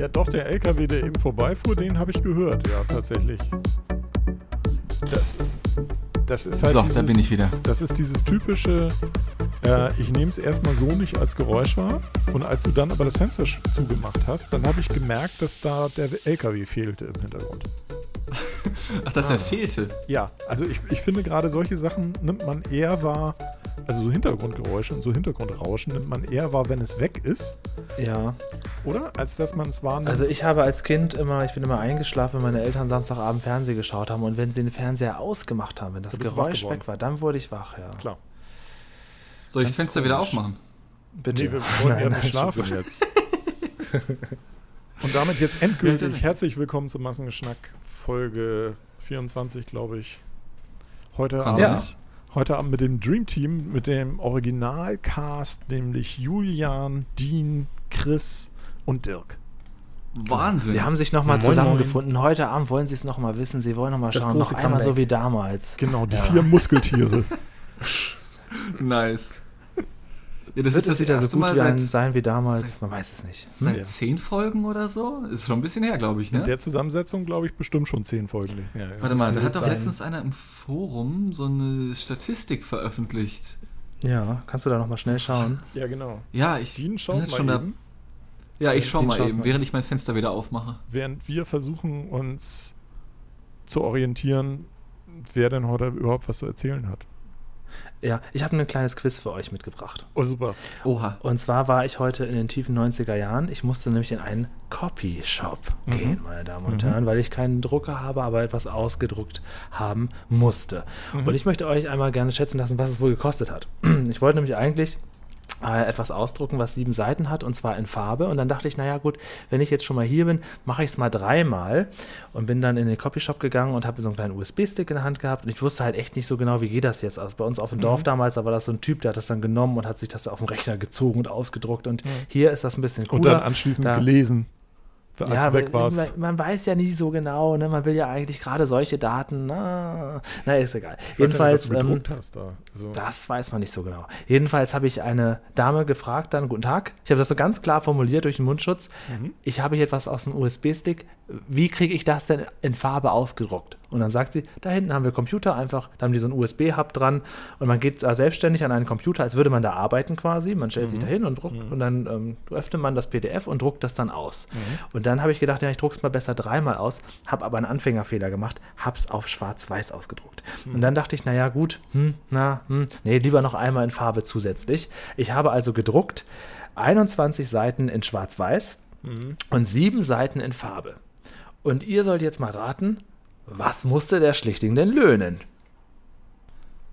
Ja, doch, der LKW, der eben vorbeifuhr, den habe ich gehört, ja, tatsächlich. Das, das ist halt. So, dieses, da bin ich wieder. Das ist dieses typische, äh, ich nehme es erstmal so nicht als Geräusch wahr. Und als du dann aber das Fenster zugemacht hast, dann habe ich gemerkt, dass da der LKW fehlte im Hintergrund. Ach, dass er fehlte. Ja, also ich, ich finde gerade solche Sachen nimmt man eher wahr, also so Hintergrundgeräusche und so Hintergrundrauschen nimmt man eher wahr, wenn es weg ist, Ja, oder? Als dass man es wahrnimmt. also ich habe als Kind immer, ich bin immer eingeschlafen, wenn meine Eltern Samstagabend Fernsehen geschaut haben und wenn sie den Fernseher ausgemacht haben, wenn das Geräusch weg war, dann wurde ich wach, ja. Klar. Soll ich das Fenster wieder aufmachen? Bitte. Nee, wir wollen ja Nein, nicht nein, schlafen jetzt. Und damit jetzt Ja, endgültig herzlich willkommen zum Massengeschnack Folge 24, glaube ich. Heute Kann Abend, Ja. Heute Abend mit dem Dream Team, mit dem Originalcast, nämlich Julian, Dean, Chris und Dirk. Wahnsinn. Sie haben sich nochmal Moin, zusammengefunden. Heute Abend wollen Sie es nochmal wissen. Sie wollen nochmal schauen. Noch einmal so wie damals. Genau, die Ja. vier Muskeltiere. nice. Ja, das Wird ist das wieder so erste gut Mal seit, sein wie damals? seit- Man weiß es nicht. seit Ja. zehn Folgen oder so. Ist schon ein bisschen her, glaube ich, In ne? der Zusammensetzung, glaube ich, bestimmt schon zehn Folgen. Ja, Warte mal, da hat doch sein. letztens einer im Forum so eine Statistik veröffentlicht. Ja, kannst du da nochmal schnell schauen? Ja, genau. Ja, ich bin mal schon da. eben, Ja, ich schau Den mal eben, mal. während ich mein Fenster wieder aufmache. während wir versuchen, uns zu orientieren, wer denn heute überhaupt was zu erzählen hat. Ja, ich habe ein kleines Quiz für euch mitgebracht. Oh, super. Oha. Und zwar war ich heute in den tiefen 90er Jahren. Ich musste nämlich in einen Copyshop Mhm. gehen, meine Damen und Mhm. Herren, weil ich keinen Drucker habe, aber etwas ausgedruckt haben musste. Mhm. Und ich möchte euch einmal gerne schätzen lassen, was es wohl gekostet hat. Ich wollte nämlich eigentlich äh, etwas ausdrucken, was sieben Seiten hat, und zwar in Farbe. Und dann dachte ich, naja gut, wenn ich jetzt schon mal hier bin, mache ich es mal dreimal. Und bin dann in den Copyshop gegangen und habe so einen kleinen USB-Stick in der Hand gehabt. Und ich wusste halt echt nicht so genau, wie geht das jetzt. Also bei uns auf dem Dorf damals, da war das so ein Typ, der hat das dann genommen und hat sich das auf dem Rechner gezogen und ausgedruckt. Und hier ist das ein bisschen cooler. Und dann anschließend Da- gelesen, als ja, weg man, warst. man, man weiß ja nie so genau, ne? Man will ja eigentlich gerade solche Daten. Na, na ist egal. Ich nicht, Jedenfalls, du ähm, da. Also, das weiß man nicht so genau. Jedenfalls habe ich eine Dame gefragt, dann, guten Tag. Ich habe das so ganz klar formuliert durch den Mundschutz. Mhm. Ich habe hier etwas aus dem USB-Stick. Wie kriege ich das denn in Farbe ausgedruckt? Und dann sagt sie, da hinten haben wir Computer einfach, da haben die so einen USB-Hub dran und man geht da selbstständig an einen Computer, als würde man da arbeiten quasi. Man stellt sich da hin und druckt und dann ähm, öffnet man das PDF und druckt das dann aus. Und dann habe ich gedacht, ja, ich drucke es mal besser dreimal aus, habe aber einen Anfängerfehler gemacht, habe es auf schwarz-weiß ausgedruckt. Und dann dachte ich, naja, gut, hm, na, hm, nee, lieber noch einmal in Farbe zusätzlich. Ich habe also gedruckt 21 Seiten in schwarz-weiß und sieben Seiten in Farbe. Und ihr sollt jetzt mal raten, was musste der Schlichting denn löhnen?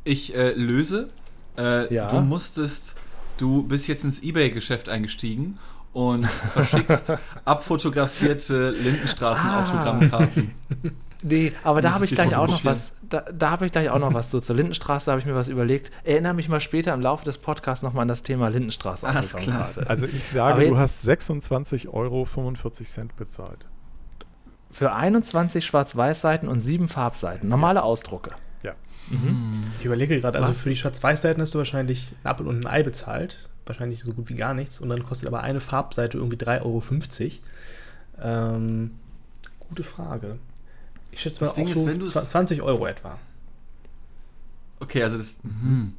Ich äh, löse. Äh, Ja. Du musstest, du bist jetzt ins Ebay-Geschäft eingestiegen und verschickst abfotografierte Lindenstraßen-Autogrammkarten. Nee, aber da habe ich gleich auch noch was, da, da habe ich gleich auch noch was zu. Zur Lindenstraße habe ich mir was überlegt. Erinnere mich mal später im Laufe des Podcasts nochmal an das Thema Lindenstraße. Alles klar. Also ich sage, Aber du hast 26,45 Euro bezahlt. Für 21 Schwarz-Weiß-Seiten und sieben Farbseiten. Normale Ausdrucke. Ja. Ich überlege gerade, also Was? für die Schwarz-Weiß-Seiten hast du wahrscheinlich ein Apfel und ein Ei bezahlt. Wahrscheinlich so gut wie gar nichts. Und dann kostet aber eine Farbseite irgendwie 3,50 Euro. Ähm, gute Frage. Ich schätze mal Das auch ist, so wenn du's- 20 Euro etwa. Okay, also das. Mhm.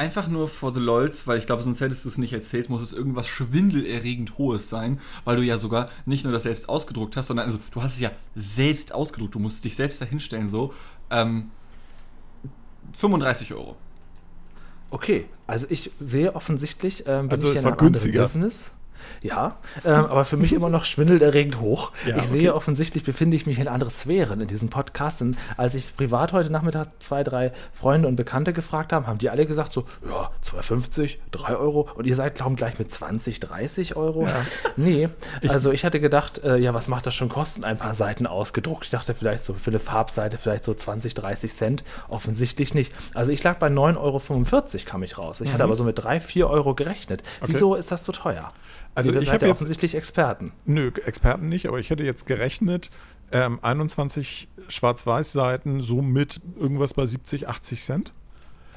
Einfach nur for the LOLs, weil ich glaube, sonst hättest du es nicht erzählt, muss es irgendwas schwindelerregend Hohes sein, weil du ja sogar nicht nur das selbst ausgedruckt hast, sondern also du hast es ja selbst ausgedruckt, du musst dich selbst dahinstellen, so. Ähm, 35 Euro. Okay, also ich sehe offensichtlich, ähm, bin Also ich es in war günstiger. Business. Ja, ähm, aber für mich immer noch schwindelerregend hoch. Ja, ich sehe offensichtlich, befinde ich mich in andere Sphären in diesem Podcast. Und als ich privat heute Nachmittag zwei, drei Freunde und Bekannte gefragt habe, haben die alle gesagt so, ja, 2,50, 3 Euro. Und ihr seid, glauben gleich mit 20, 30 Euro. Nee, also ich hatte gedacht, äh, ja, was macht das schon kosten? Ein paar Seiten ausgedruckt. Ich dachte vielleicht so für eine Farbseite vielleicht so 20, 30 Cent. Offensichtlich nicht. Also ich lag bei 9,45 Euro kam ich raus. Ich hatte aber so mit 3, 4 Euro gerechnet. Okay. Wieso ist das so teuer? Also Ihr ich seid habe ja jetzt- offensichtlich Experten. Nö, Experten nicht, aber ich hätte jetzt gerechnet, ähm, 21 Schwarz-Weiß-Seiten, so mit irgendwas bei 70, 80 Cent.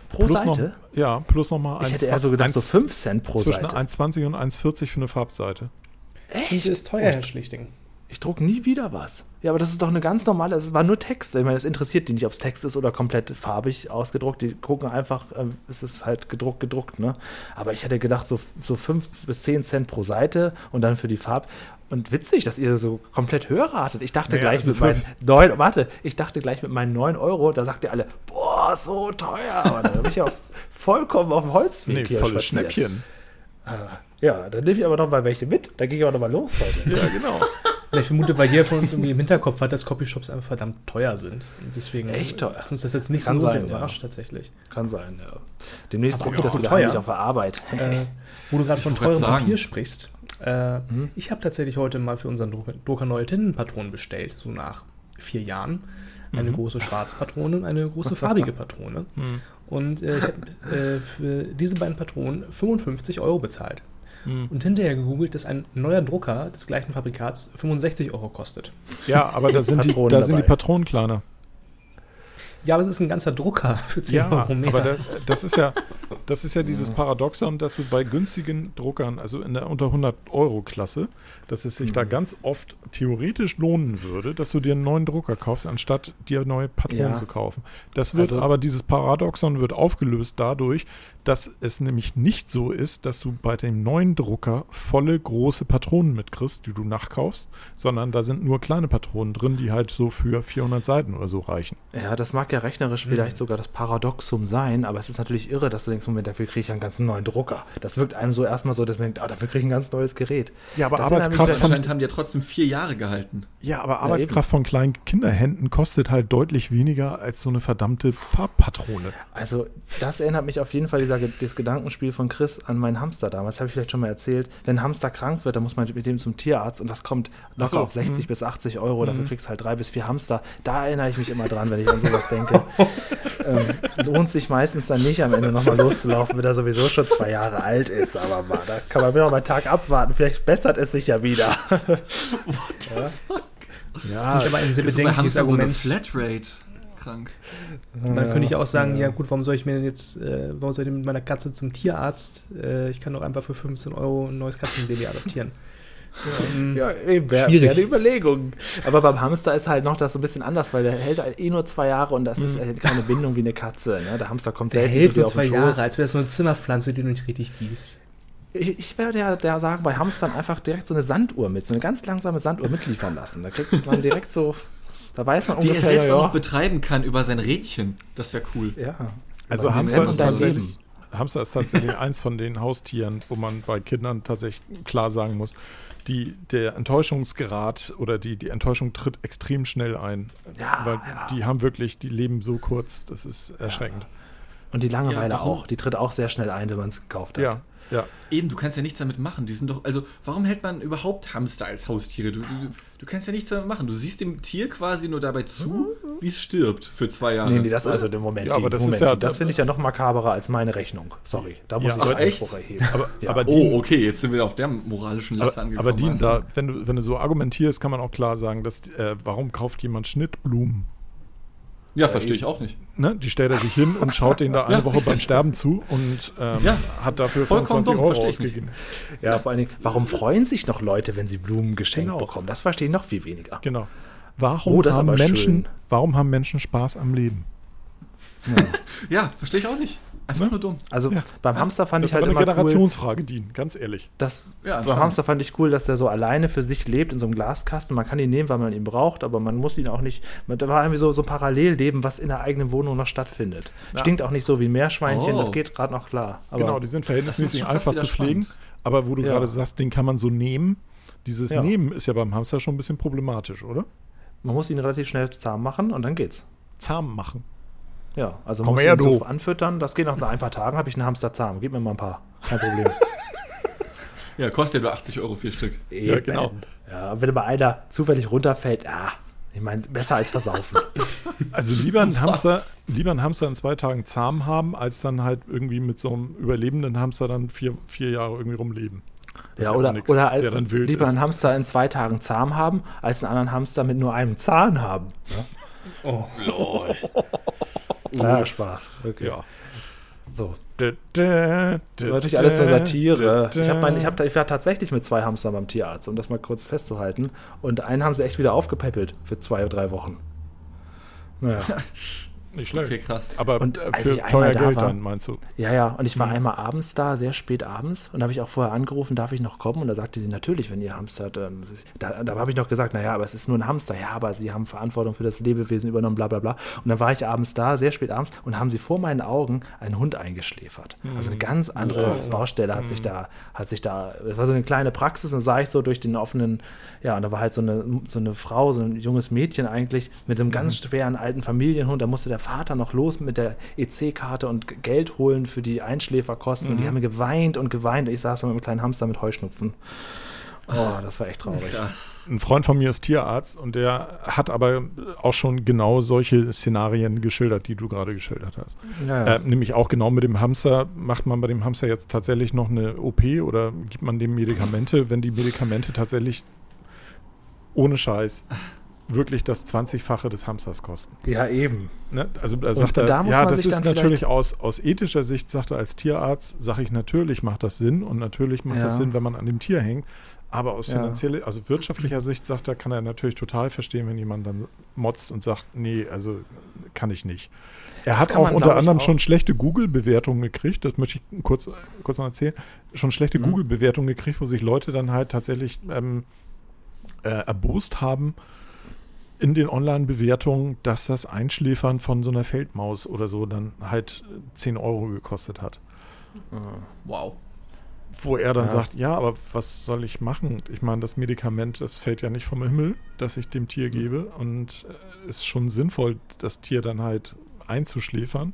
Pro plus Seite? Noch, ja, plus nochmal ich hätte eher so gedacht, so 5 Cent pro zwischen Seite. 1,20 und 1,40 für eine Farbseite. Zwischen Tinte ist teuer, Herr Schlichting. Ich druck nie wieder was. Ja, aber das ist doch eine ganz normale, es war nur Text. Ich meine, das interessiert die nicht, ob es Text ist oder komplett farbig ausgedruckt. Die gucken einfach, äh, es ist halt gedruckt, gedruckt, ne? Aber ich hätte gedacht, so, so 5 bis 10 Cent pro Seite und dann für die Farb. Und witzig, dass ihr so komplett höher ratet. Ich dachte Naja, gleich also mit meinen 9, warte, ich dachte gleich mit meinen 9 Euro, da sagt ihr alle, boah, so teuer. Aber da bin ich ja vollkommen auf dem Holzweg Nee, hier volles. Schnäppchen. Ja, dann nehme ich aber noch mal welche mit. Da gehe ich aber noch mal los heute. Ja, genau. Ja, Ich vermute, weil jeder von uns irgendwie im Hinterkopf hat, dass Copyshops einfach verdammt teuer sind. Und deswegen Echt teuer? hat uns das jetzt nicht Kann so sein, sehr ja. überrascht, tatsächlich. Kann sein, ja. Demnächst ich das wieder teuer. auf der Arbeit. Äh, wo du gerade von teurem. Papier sprichst. Äh, Ich habe tatsächlich heute mal für unseren Drucker, neue Tintenpatronen bestellt, so nach vier Jahren. Eine große schwarze Patrone und eine große farbige Patrone. Und äh, ich habe äh, für diese beiden Patronen 55 Euro bezahlt. Und hinterher gegoogelt, dass ein neuer Drucker des gleichen Fabrikats 65 Euro kostet. Ja, aber da sind, die, Patronen da sind die. Patronen kleiner. Ja, aber es ist ein ganzer Drucker für 10 Ja, Euro mehr. aber da, das ist ja, das ist ja dieses Paradoxon, dass du bei günstigen Druckern, also in der unter 100 Euro Klasse, dass es sich Mhm. da ganz oft theoretisch lohnen würde, dass du dir einen neuen Drucker kaufst, anstatt dir neue Patronen Ja. zu kaufen. Das wird Also- aber dieses Paradoxon wird aufgelöst dadurch, dass es nämlich nicht so ist, dass du bei dem neuen Drucker volle große Patronen mitkriegst, die du nachkaufst, sondern da sind nur kleine Patronen drin, die halt so für 400 Seiten oder so reichen. Ja, das mag ja rechnerisch vielleicht sogar das Paradoxum sein, aber es ist natürlich irre, dass du denkst, Moment, dafür kriege ich einen ganz neuen Drucker. Das wirkt einem so erstmal so, dass man denkt, ah, dafür kriege ich ein ganz neues Gerät. Ja, aber Das Arbeitskraft von Anscheinend haben die ja trotzdem vier Jahre gehalten. Ja, aber Ja, Arbeitskraft von kleinen Kinderhänden kostet halt deutlich weniger als so eine verdammte Farbpatrone. Also, das erinnert mich auf jeden Fall, dieser, das Gedankenspiel von Chris an meinen Hamster damals. Habe ich vielleicht schon mal erzählt. Wenn ein Hamster krank wird, dann muss man mit dem zum Tierarzt und das kommt locker so, auf 60 bis 80 Euro. Dafür kriegst du halt drei bis vier Hamster. Da erinnere ich mich immer dran, wenn ich an sowas denke. ähm, lohnt sich meistens dann nicht, am Ende nochmal loszulaufen, wenn er sowieso schon zwei Jahre alt ist. Aber mal, da kann man wieder noch mal einen Tag abwarten. Vielleicht bessert es sich ja wieder. ja. aber ein sehr Ist bei bedenkliches Hamster so eine Argument. Flatrate krank. Und dann könnte ich auch sagen, ja gut, warum soll ich mir denn jetzt, äh, warum soll ich denn mit meiner Katze zum Tierarzt? Äh, ich kann doch einfach für 15 Euro ein neues Katzenbaby adoptieren. Ähm, Ja, eben, wäre Schwierig. wär eine Überlegung. Aber beim Hamster ist halt noch das so ein bisschen anders, weil der hält halt eh nur zwei Jahre und das ist halt keine Bindung wie eine Katze. Ne? Der Hamster kommt Der selten hält zu nur auf zwei den Jahre, Schoß. als wäre das nur eine Zimmerpflanze, die du nicht richtig gießt. Ich, ich werde ja der sagen, bei Hamstern einfach direkt so eine Sanduhr mit, so eine ganz langsame Sanduhr mitliefern lassen. Da kriegt man direkt so, da weiß man Die er ungefähr, selbst ja, auch ja, noch betreiben kann über sein Rädchen. Das wäre cool. ja. Also die Hamster ist, dein tatsächlich, Leben. Hamster ist tatsächlich eins von den Haustieren, wo man bei Kindern tatsächlich klar sagen muss, die, der Enttäuschungsgrad oder die, die Enttäuschung tritt extrem schnell ein. Ja, weil ja. die haben wirklich, die leben so kurz, das ist erschreckend. Und die Langeweile Ja, auch, die tritt auch sehr schnell ein, wenn man es gekauft hat. Ja, ja. Eben, du kannst ja nichts damit machen. Die sind doch, also, warum hält man überhaupt Hamster als Haustiere? Du, du, du kannst ja nichts damit machen. Du siehst dem Tier quasi nur dabei zu, wie es stirbt für zwei Jahre. Nee, nee, das also der Moment. Ja, aber das Moment, ist ja- das finde ich ja noch makaberer als meine Rechnung. Sorry, da muss Ja, ich deutlich echt? Aber, Ja. aber die, Oh, okay, jetzt sind wir auf der moralischen Latte aber, angekommen. aber die, also. da, wenn, du, wenn du so argumentierst, kann man auch klar sagen, dass, äh, warum kauft jemand Schnittblumen? Ja, verstehe ich auch nicht. Ne? Die stellt er sich hin und schaut denen da eine Ja, Woche richtig. beim Sterben zu und ähm, Ja, hat dafür vollkommen 25 dumm, Euro verstehe ich nicht. ausgegeben. Ja, vor allen Dingen, warum freuen sich noch Leute, wenn sie Blumen geschenkt Genau. bekommen? Das verstehe ich noch viel weniger. Genau. Warum, Oh, haben aber Menschen, schön. warum haben Menschen Spaß am Leben? Ja, verstehe ich auch nicht. Einfach nur dumm. Also Ja. beim Hamster fand Das ich halt eine immer cool, Generationsfrage, Dean, ganz ehrlich. dass Ja, beim schon. Hamster fand ich cool, dass der so alleine für sich lebt in so einem Glaskasten. Man kann ihn nehmen, weil man ihn braucht, aber man muss ihn auch nicht. man- Da war irgendwie so, so ein Parallelleben, was in der eigenen Wohnung noch stattfindet. Ja. Stinkt auch nicht so wie ein Meerschweinchen, Oh. das geht gerade noch klar. Aber genau, die sind Das verhältnismäßig einfach zu pflegen. spannend. Aber wo du Ja. gerade sagst, den kann man so nehmen. Dieses Ja. Nehmen ist ja beim Hamster schon ein bisschen problematisch, oder? man muss ihn relativ schnell zahm machen und dann geht's. Zahm machen. Ja, also Komm muss her, ihn so anfüttern. Das geht nach ein paar Tagen, habe ich einen Hamster zahm. Gib mir mal ein paar. Kein Problem. Ja, kostet ja nur 80 Euro vier Stück. Ja, genau. Ja, wenn mal einer zufällig runterfällt, ja, ich meine, besser als versaufen. Also lieber einen, Hamster, lieber einen Hamster in zwei Tagen zahm haben, als dann halt irgendwie mit so einem überlebenden Hamster dann vier, vier Jahre irgendwie rumleben. Das ja, oder, nix, oder als lieber ist. einen Hamster in zwei Tagen zahm haben, als einen anderen Hamster mit nur einem Zahn haben. Ja, Oh. Kleiner Spaß. Okay. Ja. So, Das war natürlich alles nur Satire. Ich, hab mein, ich, hab, ich war tatsächlich mit zwei Hamstern beim Tierarzt, um das mal kurz festzuhalten. Und einen haben sie echt wieder aufgepäppelt für zwei oder drei Wochen. Naja. Nicht schlecht. Okay, krass. Aber Und für teuer da Geld war- dann, meinst du? Ja, ja, und ich Mhm. war einmal abends da, sehr spät abends, und da habe ich auch vorher angerufen, darf ich noch kommen? Und da sagte sie, natürlich, wenn ihr Hamster habt. ähm, Da, da habe ich noch gesagt, naja, aber es ist nur ein Hamster. Ja, aber sie haben Verantwortung für das Lebewesen übernommen, bla bla bla. Und dann war ich abends da, sehr spät abends, und haben sie vor meinen Augen einen Hund eingeschläfert. Also eine ganz andere Baustelle hat sich da, hat sich da, es war so eine kleine Praxis, und da sah ich so durch den offenen, ja, und da war halt so eine, so eine Frau, so ein junges Mädchen eigentlich, mit einem ganz schweren alten Familienhund. Da musste der Vater noch los mit der EC-Karte und Geld holen für die Einschläferkosten. Und die haben geweint und geweint. Und ich saß da mit einem kleinen Hamster mit Heuschnupfen. Oh, das war echt traurig. Krass. Ein Freund von mir ist Tierarzt und der hat aber auch schon genau solche Szenarien geschildert, die du gerade geschildert hast. Ja, ja. Äh, nämlich auch genau mit dem Hamster. Macht man bei dem Hamster jetzt tatsächlich noch eine OP oder gibt man dem Medikamente, wenn die Medikamente tatsächlich ohne Scheiß wirklich das 20-fache des Hamsters kosten? ja, eben. Ne? Also da sagt er, da ja, das ist natürlich aus, aus ethischer Sicht, sagt er als Tierarzt, sage ich natürlich macht das Sinn und natürlich macht Ja. das Sinn, wenn man an dem Tier hängt. Aber aus Ja. finanzieller, also wirtschaftlicher Sicht, sagt er, kann er natürlich total verstehen, wenn jemand dann motzt und sagt, nee, also kann ich nicht. Er Das hat auch unter anderem auch- schon schlechte Google-Bewertungen gekriegt, das möchte ich kurz, kurz noch erzählen, schon schlechte Mhm. Google-Bewertungen gekriegt, wo sich Leute dann halt tatsächlich ähm, äh, erbost haben in den Online-Bewertungen, dass das Einschläfern von so einer Feldmaus oder so dann halt 10 Euro gekostet hat. Wow. Wo er dann Ja. sagt, ja, aber was soll ich machen? Ich meine, das Medikament, das fällt ja nicht vom Himmel, das ich dem Tier gebe. Und es ist schon sinnvoll, das Tier dann halt einzuschläfern.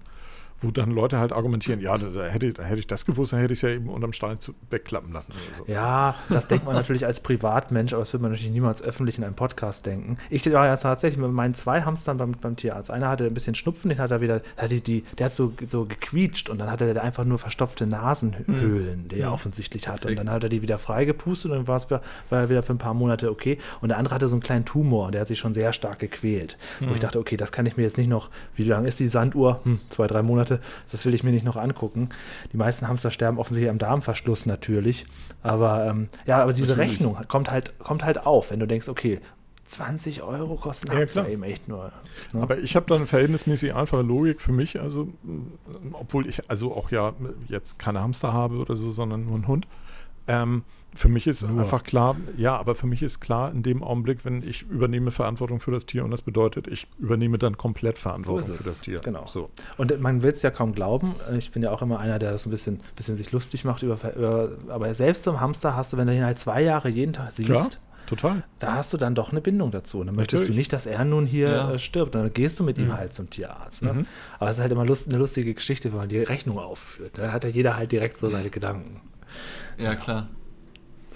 Wo dann Leute halt argumentieren, ja, da, da, hätte, da hätte ich das gewusst, dann hätte ich es ja eben unterm Stein zu, wegklappen lassen. Oder so. Ja, das denkt man natürlich als Privatmensch, aber das wird man natürlich niemals öffentlich in einem Podcast denken. Ich war ja tatsächlich mit meinen zwei Hamstern beim, beim Tierarzt. Einer hatte ein bisschen Schnupfen, den hat er wieder, der, hatte die, der hat so, so gequietscht und dann hatte er einfach nur verstopfte Nasenhöhlen, die er offensichtlich hatte. Und dann hat er die wieder freigepustet und dann war es für, war er wieder für ein paar Monate okay. Und der andere hatte so einen kleinen Tumor und der hat sich schon sehr stark gequält. Wo ich dachte, okay, das kann ich mir jetzt nicht noch, wie lang ist die Sanduhr? Hm, zwei, drei Monate, das will ich mir nicht noch angucken. Die meisten Hamster sterben offensichtlich am Darmverschluss natürlich. Aber ähm, ja, aber diese Natürlich. Rechnung kommt halt, kommt halt auf, wenn du denkst, okay, 20 Euro kosten Ja, Hamster eben echt nur. ne? Aber ich habe dann verhältnismäßig einfache Logik für mich, also obwohl ich also auch ja jetzt keine Hamster habe oder so, sondern nur einen Hund. Ähm, für mich ist Nur. einfach klar, ja, aber für mich ist klar, in dem Augenblick, wenn ich übernehme Verantwortung für das Tier und das bedeutet, ich übernehme dann komplett Verantwortung So ist für das Tier. genau. So. Und man will es ja kaum glauben. Ich bin ja auch immer einer, der das ein bisschen, bisschen sich lustig macht über, über aber selbst zum Hamster hast du, wenn du ihn halt zwei Jahre jeden Tag siehst, Klar, total. da hast du dann doch eine Bindung dazu. Und dann möchtest du Natürlich. nicht, dass er nun hier Ja. äh, stirbt. Dann gehst du mit ihm halt zum Tierarzt. Ne? Mhm. Aber es ist halt immer lust, eine lustige Geschichte, wenn man die Rechnung aufführt. Da hat ja jeder halt direkt so seine Gedanken. Ja, klar.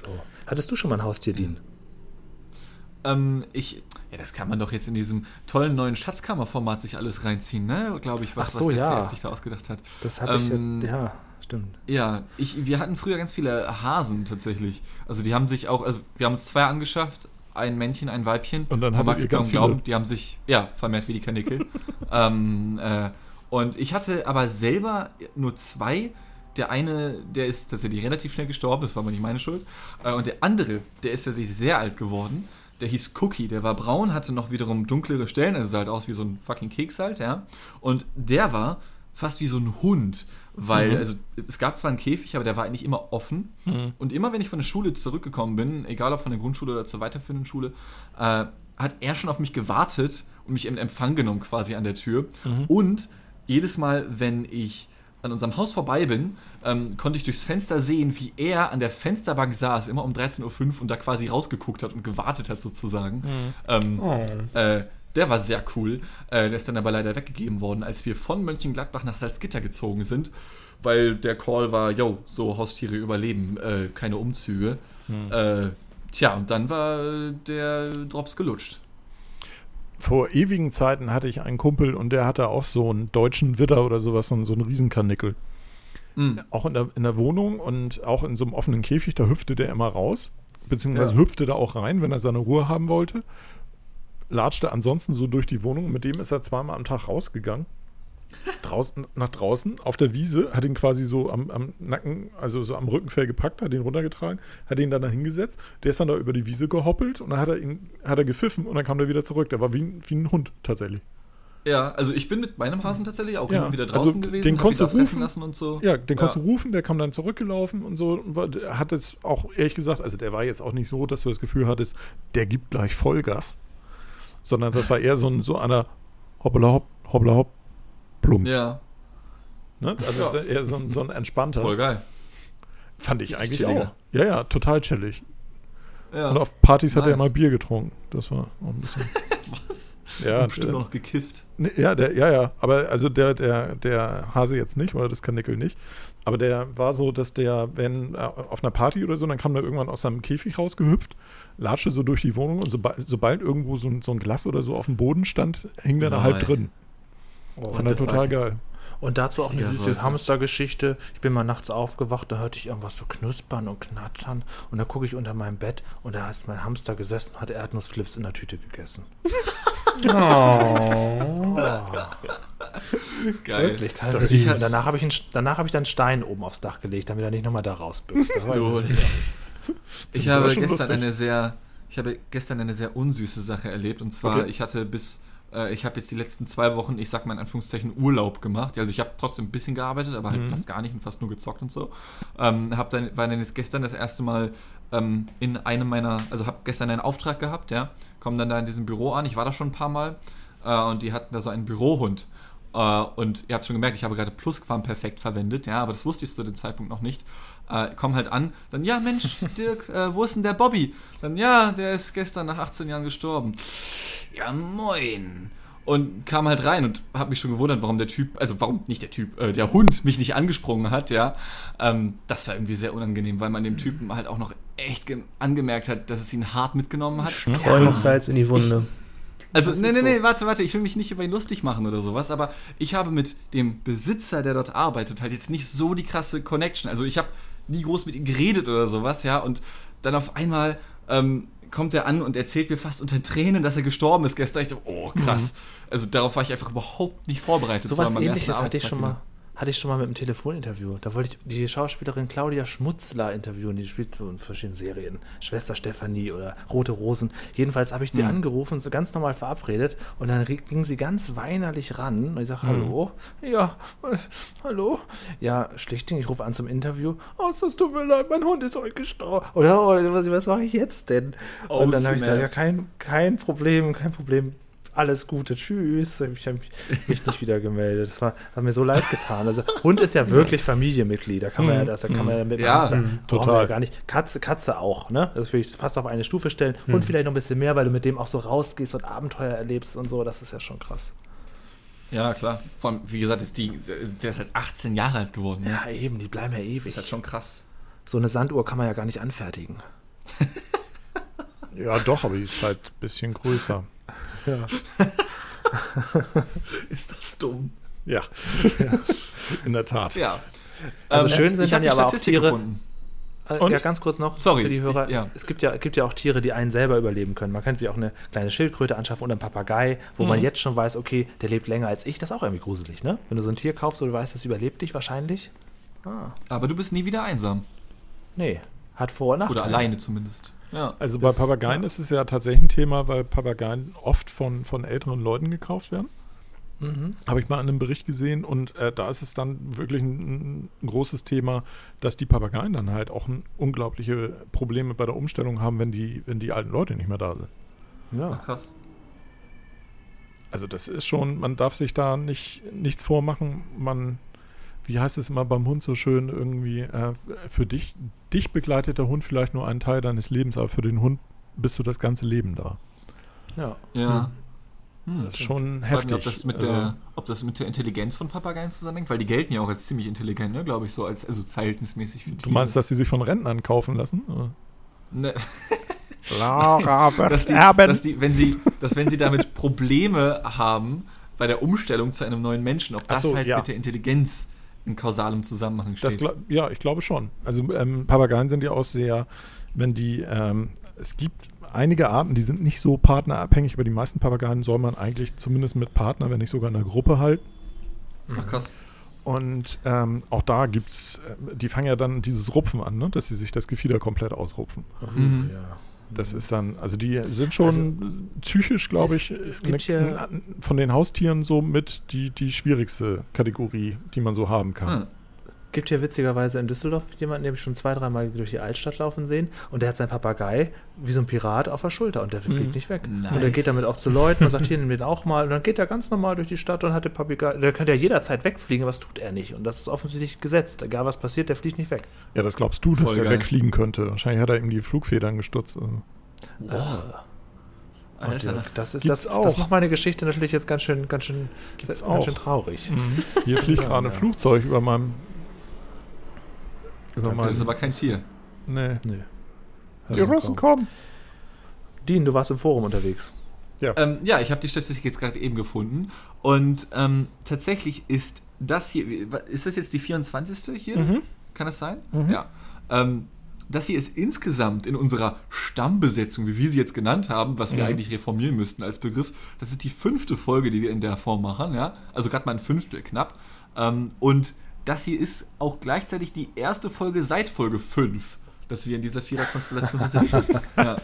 So. Hattest du schon mal ein Haustier, Dean? Ähm, ich, ja, das kann man doch jetzt in diesem tollen neuen Schatzkammerformat sich alles reinziehen, ne? Glaube ich, was, Ach so, was der ja. CF sich da ausgedacht hat. Das habe Ähm, ich ja, ja, stimmt. Ja, ich, wir hatten früher ganz viele Hasen tatsächlich. Also die haben sich auch, also wir haben uns zwei angeschafft, ein Männchen, ein Weibchen. Und dann es kaum ganz viele. glauben, die haben sich, ja, vermehrt wie die Kanickel. ähm, äh, und ich hatte aber selber nur zwei. Der eine, der ist tatsächlich relativ schnell gestorben, das war aber nicht meine Schuld. Äh, und der andere, der ist tatsächlich sehr alt geworden. Der hieß Cookie, der war braun, hatte noch wiederum dunklere Stellen, also sah halt aus wie so ein fucking Keks halt, ja. Und der war fast wie so ein Hund, weil, Mhm. also es gab zwar einen Käfig, aber der war eigentlich immer offen. Und immer wenn ich von der Schule zurückgekommen bin, egal ob von der Grundschule oder zur weiterführenden Schule, äh, hat er schon auf mich gewartet und mich in Empfang genommen quasi an der Tür. Und jedes Mal, wenn ich an unserem Haus vorbei bin, ähm, konnte ich durchs Fenster sehen, wie er an der Fensterbank saß, immer um 13.05 Uhr und da quasi rausgeguckt hat und gewartet hat sozusagen. Ähm, Oh. äh, der war sehr cool. Äh, der ist dann aber leider weggegeben worden, als wir von Mönchengladbach nach Salzgitter gezogen sind, weil der Call war, yo, so Haustiere überleben, äh, keine Umzüge. Äh, tja, und dann war der Drops gelutscht. Vor ewigen Zeiten hatte ich einen Kumpel und der hatte auch so einen deutschen Widder oder sowas, so einen, so einen Riesenkarnickel. Mm. Auch in der, in der Wohnung und auch in so einem offenen Käfig, da hüpfte der immer raus, beziehungsweise Ja. hüpfte da auch rein, wenn er seine Ruhe haben wollte. Latschte ansonsten so durch die Wohnung, mit dem ist er zweimal am Tag rausgegangen. Draußen, nach draußen auf der Wiese, hat ihn quasi so am, am Nacken, also so am Rückenfell gepackt, hat ihn runtergetragen, hat ihn dann da hingesetzt. Der ist dann da über die Wiese gehoppelt und dann hat er ihn, hat er gepfiffen und dann kam der wieder zurück. Der war wie, ein- wie ein Hund tatsächlich. Ja, also ich bin mit meinem Hasen tatsächlich auch Ja, immer wieder also draußen gewesen, den konntest du rufen. lassen und so. Ja, den konntest Ja. du rufen, der kam dann zurückgelaufen und so. Und war- der hat es auch ehrlich gesagt, also der war jetzt auch nicht so, dass du das Gefühl hattest, der gibt gleich Vollgas. Sondern das war eher so ein so einer hoppla hopp, hoppla hopp, plumps. Ja, Ne? Also Ja. eher so ein, so ein entspannter. voll geil. Fand ich Richtig eigentlich chilliger. auch. Ja, ja, total chillig. Ja. Und auf Partys hat er Nice. immer Bier getrunken. Das war auch ein bisschen. Was? Ja, Bestimmt der, noch gekifft. nee, ja, der, ja, ja. Aber also der, der, der Hase jetzt nicht, oder das Kanickel nicht. Aber der war so, dass der, wenn äh, auf einer Party oder so, dann kam der irgendwann aus seinem Käfig rausgehüpft, latschte so durch die Wohnung und sobald, sobald irgendwo so ein, so ein Glas oder so auf dem Boden stand, hing der da halb drin. Oh, Fand er total fuck? geil. Und dazu auch eine süße. Hamstergeschichte. Ich bin mal nachts aufgewacht, da hörte ich irgendwas so knuspern und knatschern. Und da gucke ich unter meinem Bett und da ist mein Hamster gesessen und hat Erdnussflips in der Tüte gegessen. Geil. Wirklich, Das- ich Und hatte- danach habe ich, einen- danach hab ich dann einen Stein oben aufs Dach gelegt, damit er nicht nochmal da rausbüchst. Ich habe gestern lustig. eine sehr, ich habe gestern eine sehr unsüße Sache erlebt. Und zwar, Okay. ich hatte bis, äh, ich habe jetzt die letzten zwei Wochen, ich sag mal in Anführungszeichen, Urlaub gemacht. Also ich habe trotzdem ein bisschen gearbeitet, aber halt Mhm. fast gar nicht und fast nur gezockt und so. Ähm, hab dann, war dann jetzt gestern das erste Mal ähm, in einem meiner, also habe gestern einen Auftrag gehabt, ja, komme dann da in diesem Büro an. Ich war da schon ein paar Mal äh, und die hatten da so einen Bürohund. Äh, und ihr habt schon gemerkt, ich habe gerade Plusquamperfekt verwendet, ja, aber das wusste ich zu dem Zeitpunkt noch nicht. Äh, komm halt an, dann, ja, Mensch, Dirk, äh, wo ist denn der Bobby? Dann, ja, der ist gestern nach 18 Jahren gestorben. Ja, moin. Und kam halt rein und habe mich schon gewundert, warum der Typ, also warum nicht der Typ, äh, der Hund mich nicht angesprungen hat, ja. Ähm, das war irgendwie sehr unangenehm, weil man dem Typen halt auch noch echt ge- angemerkt hat, dass es ihn hart mitgenommen hat. Streuen Salz in die Wunde. Also, Das nee, nee, so. nee, warte, warte, ich will mich nicht über ihn lustig machen oder sowas, aber ich habe mit dem Besitzer, der dort arbeitet, halt jetzt nicht so die krasse Connection. Also, ich habe nie groß mit ihm geredet oder sowas, ja, und dann auf einmal ähm, kommt er an und erzählt mir fast unter Tränen, dass er gestorben ist gestern. Ich dachte, oh, krass. Also, darauf war ich einfach überhaupt nicht vorbereitet. So Das war was mein ähnliches hatte ich schon mal. Hatte ich schon mal mit einem Telefoninterview. Da wollte ich die Schauspielerin Claudia Schmutzler interviewen. Die spielt in verschiedenen Serien. Schwester Stefanie oder Rote Rosen. Jedenfalls habe ich sie Hm. angerufen, so ganz normal verabredet. Und dann ging sie ganz weinerlich ran. Und ich sage, hallo? Ja, äh, hallo? Ja, schlichting, ich rufe an zum Interview. Oh, das tut mir leid, mein Hund ist heute gestorben. Oder, oder was, was mache ich jetzt denn? Oh, und dann habe ich gesagt, ja, kein, kein Problem, kein Problem. Alles Gute, tschüss. Ich habe mich nicht wieder gemeldet. Das war, hat mir so leid getan. Also Hund ist ja wirklich Familienmitglied. Da kann man ja, das, da kann man ja mit Ja, brauchen wir total. ja gar nicht. Katze, Katze auch, ne? Das würde ich fast auf eine Stufe stellen. Hund vielleicht noch ein bisschen mehr, weil du mit dem auch so rausgehst und Abenteuer erlebst und so. Das ist ja schon krass. Ja, klar. Vor allem, wie gesagt, ist die, der ist halt 18 Jahre alt geworden. ne? Ja, eben, die bleiben ja Das ewig. ist halt schon krass. So eine Sanduhr kann man ja gar nicht anfertigen. Ja, doch, aber die ist halt ein bisschen größer. Ja. Ist das dumm? Ja. In der Tat. Ja. Also schön sind ich dann habe die ja aber auch Statistik Tiere- gefunden. Äh, Und? Ja, ganz kurz noch Sorry, für die Hörer. ich- ja. Es gibt ja, gibt ja auch Tiere, die einen selber überleben können. Man kann sich auch eine kleine Schildkröte anschaffen oder einen Papagei, wo man jetzt schon weiß, okay, der lebt länger als ich. Das ist auch irgendwie gruselig, ne? Wenn du so ein Tier kaufst und du weißt, das überlebt dich wahrscheinlich. Ah, Aber du bist nie wieder einsam. nee. Hat Vor- und Nachteile. Oder alleine zumindest. Ja. Also Das- bei Papageien ist es ja tatsächlich ein Thema, weil Papageien oft von, von älteren Leuten gekauft werden. Mhm. Habe ich mal in einem Bericht gesehen und äh, da ist es dann wirklich ein, ein großes Thema, dass die Papageien dann halt auch ein, unglaubliche Probleme bei der Umstellung haben, wenn die, wenn die alten Leute nicht mehr da sind. Ja. Ach, krass. Also das ist schon, man darf sich da nicht nichts vormachen. Man, wie heißt es immer beim Hund so schön, irgendwie, äh, für dich, dich begleitet der Hund vielleicht nur einen Teil deines Lebens, aber für den Hund bist du das ganze Leben da. ja. Ja. Hm. Das ist schon Frag heftig. mich, ob das, mit also, der, ob das mit der Intelligenz von Papageien zusammenhängt, weil die gelten ja auch als ziemlich intelligent, ne, glaube ich, so als also verhältnismäßig für du Tiere. meinst, dass sie sich von Rentnern kaufen lassen? Ne, Laura dass, die, dass die, wenn sie, dass wenn sie damit Probleme haben bei der Umstellung zu einem neuen Menschen, ob das so, halt ja. mit der Intelligenz in kausalem Zusammenhang Das steht. glaub, ja, ich glaube schon. Also ähm, Papageien sind ja auch sehr, wenn die, ähm, es gibt einige Arten, die sind nicht so partnerabhängig, aber die meisten Papageien soll man eigentlich zumindest mit Partner, wenn nicht sogar in einer Gruppe halten. Ach krass. Und ähm, auch da gibt's, äh, die fangen ja dann dieses Rupfen an, ne? dass sie sich das Gefieder komplett ausrupfen. Mhm. Ja. Das ist dann, also die sind schon psychisch, glaube ich, es- ne- ja- von den Haustieren so mit die, die schwierigste Kategorie, die man so haben kann. Hm. Gibt hier witzigerweise in Düsseldorf jemanden, den ich schon zwei, dreimal durch die Altstadt laufen sehen und der hat seinen Papagei wie so ein Pirat auf der Schulter und der fliegt Mhm. nicht weg. Nice. Und der geht damit auch zu Leuten und sagt, hier, nimm den auch mal. Und dann geht er ganz normal durch die Stadt und hat den Papagei. Der könnte ja jederzeit wegfliegen, das tut er nicht. Und das ist offensichtlich gesetzt. Egal was passiert, der fliegt nicht weg. Ja, das glaubst du, dass Voll der geil. wegfliegen könnte. Wahrscheinlich hat er ihm die Flugfedern gestutzt. Also. Boah. Und Alter. das ist Gibt's das, auch. das macht meine Geschichte natürlich jetzt ganz schön, ganz schön, ganz schön traurig. Mhm. Hier fliegt gerade ein. Flugzeug über meinem. Über Das ist aber kein Tier. Nee. Nö. Die Russen kommen. Dean, du warst im Forum unterwegs. Ähm, ja, ich habe die Statistik jetzt gerade eben gefunden. Und ähm, tatsächlich ist das hier, ist das jetzt die 24. hier? Mhm. Kann das sein? Mhm. Ja. Ähm, das hier ist insgesamt in unserer Stammbesetzung, wie wir sie jetzt genannt haben, was wir Mhm. eigentlich reformieren müssten als Begriff, das ist die fünfte Folge, die wir in der Form machen, ja. Also gerade mal ein Fünftel knapp. Ähm, und das hier ist auch gleichzeitig die erste Folge seit Folge 5, dass wir in dieser Vierer-Konstellation sitzen. ja.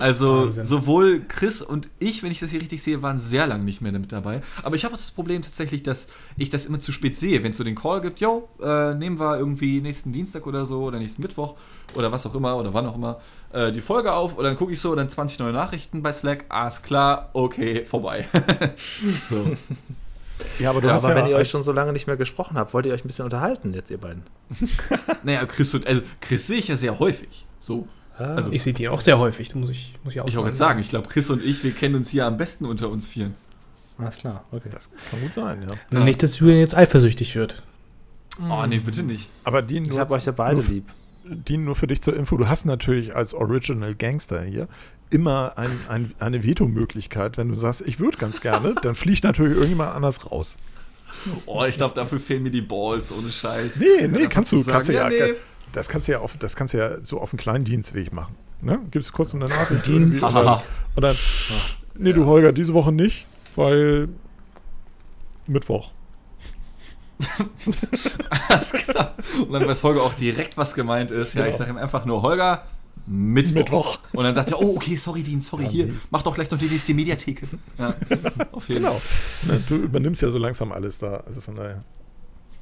Also Wahnsinn. sowohl Chris und ich, wenn ich das hier richtig sehe, waren sehr lange nicht mehr mit dabei. Aber ich habe auch das Problem tatsächlich, dass ich das immer zu spät sehe, wenn es so den Call gibt, yo, äh, nehmen wir irgendwie nächsten Dienstag oder so oder nächsten Mittwoch oder was auch immer oder wann auch immer äh, die Folge auf und dann gucke ich so, dann 20 neue Nachrichten bei Slack, ah, ist klar, okay, vorbei. so. Ja, aber du Ja, hast aber ja wenn ihr euch schon so lange nicht mehr gesprochen habt, wollt ihr euch ein bisschen unterhalten jetzt, ihr beiden? Naja, Chris, und, also Chris sehe ich ja sehr häufig. So. Also, Ich sehe die auch sehr häufig, da muss ich, muss ich auch ich wollte gerade sagen, ich glaube, Chris und ich, wir kennen uns hier am besten unter uns vieren. Alles klar, okay. Das kann gut sein, ja. Na, Nicht, dass Julian jetzt eifersüchtig wird. Oh, nee, bitte nicht. Aber die Ich habe euch ja beide lieb. Die nur für dich zur Info. Du hast natürlich als Original Gangster hier immer ein, ein, eine Vetomöglichkeit. Wenn du sagst, ich würde ganz gerne, dann fliegt natürlich irgendjemand anders raus. Oh, ich glaube, dafür fehlen mir die Balls, ohne Scheiß. Nee, nee, kannst du, sagen, kannst du ja, nee. das kannst du ja auf, das kannst du ja so auf einen kleinen Dienstweg machen. Ne? Gibst kurz eine Nachricht Dienst. und dann, und dann nee, du Holger, diese Woche nicht, weil Mittwoch. Alles klar. Und dann weiß Holger auch direkt, was gemeint ist. Ja, Genau. ich sage ihm einfach nur, Holger, Mittwoch. Mittwoch. Und dann sagt er, oh, okay, sorry, Dean, sorry, hier, mach doch gleich noch die nächste Mediatheke. Ja, auf jeden Genau. Ne, Du übernimmst ja so langsam alles da, also von daher.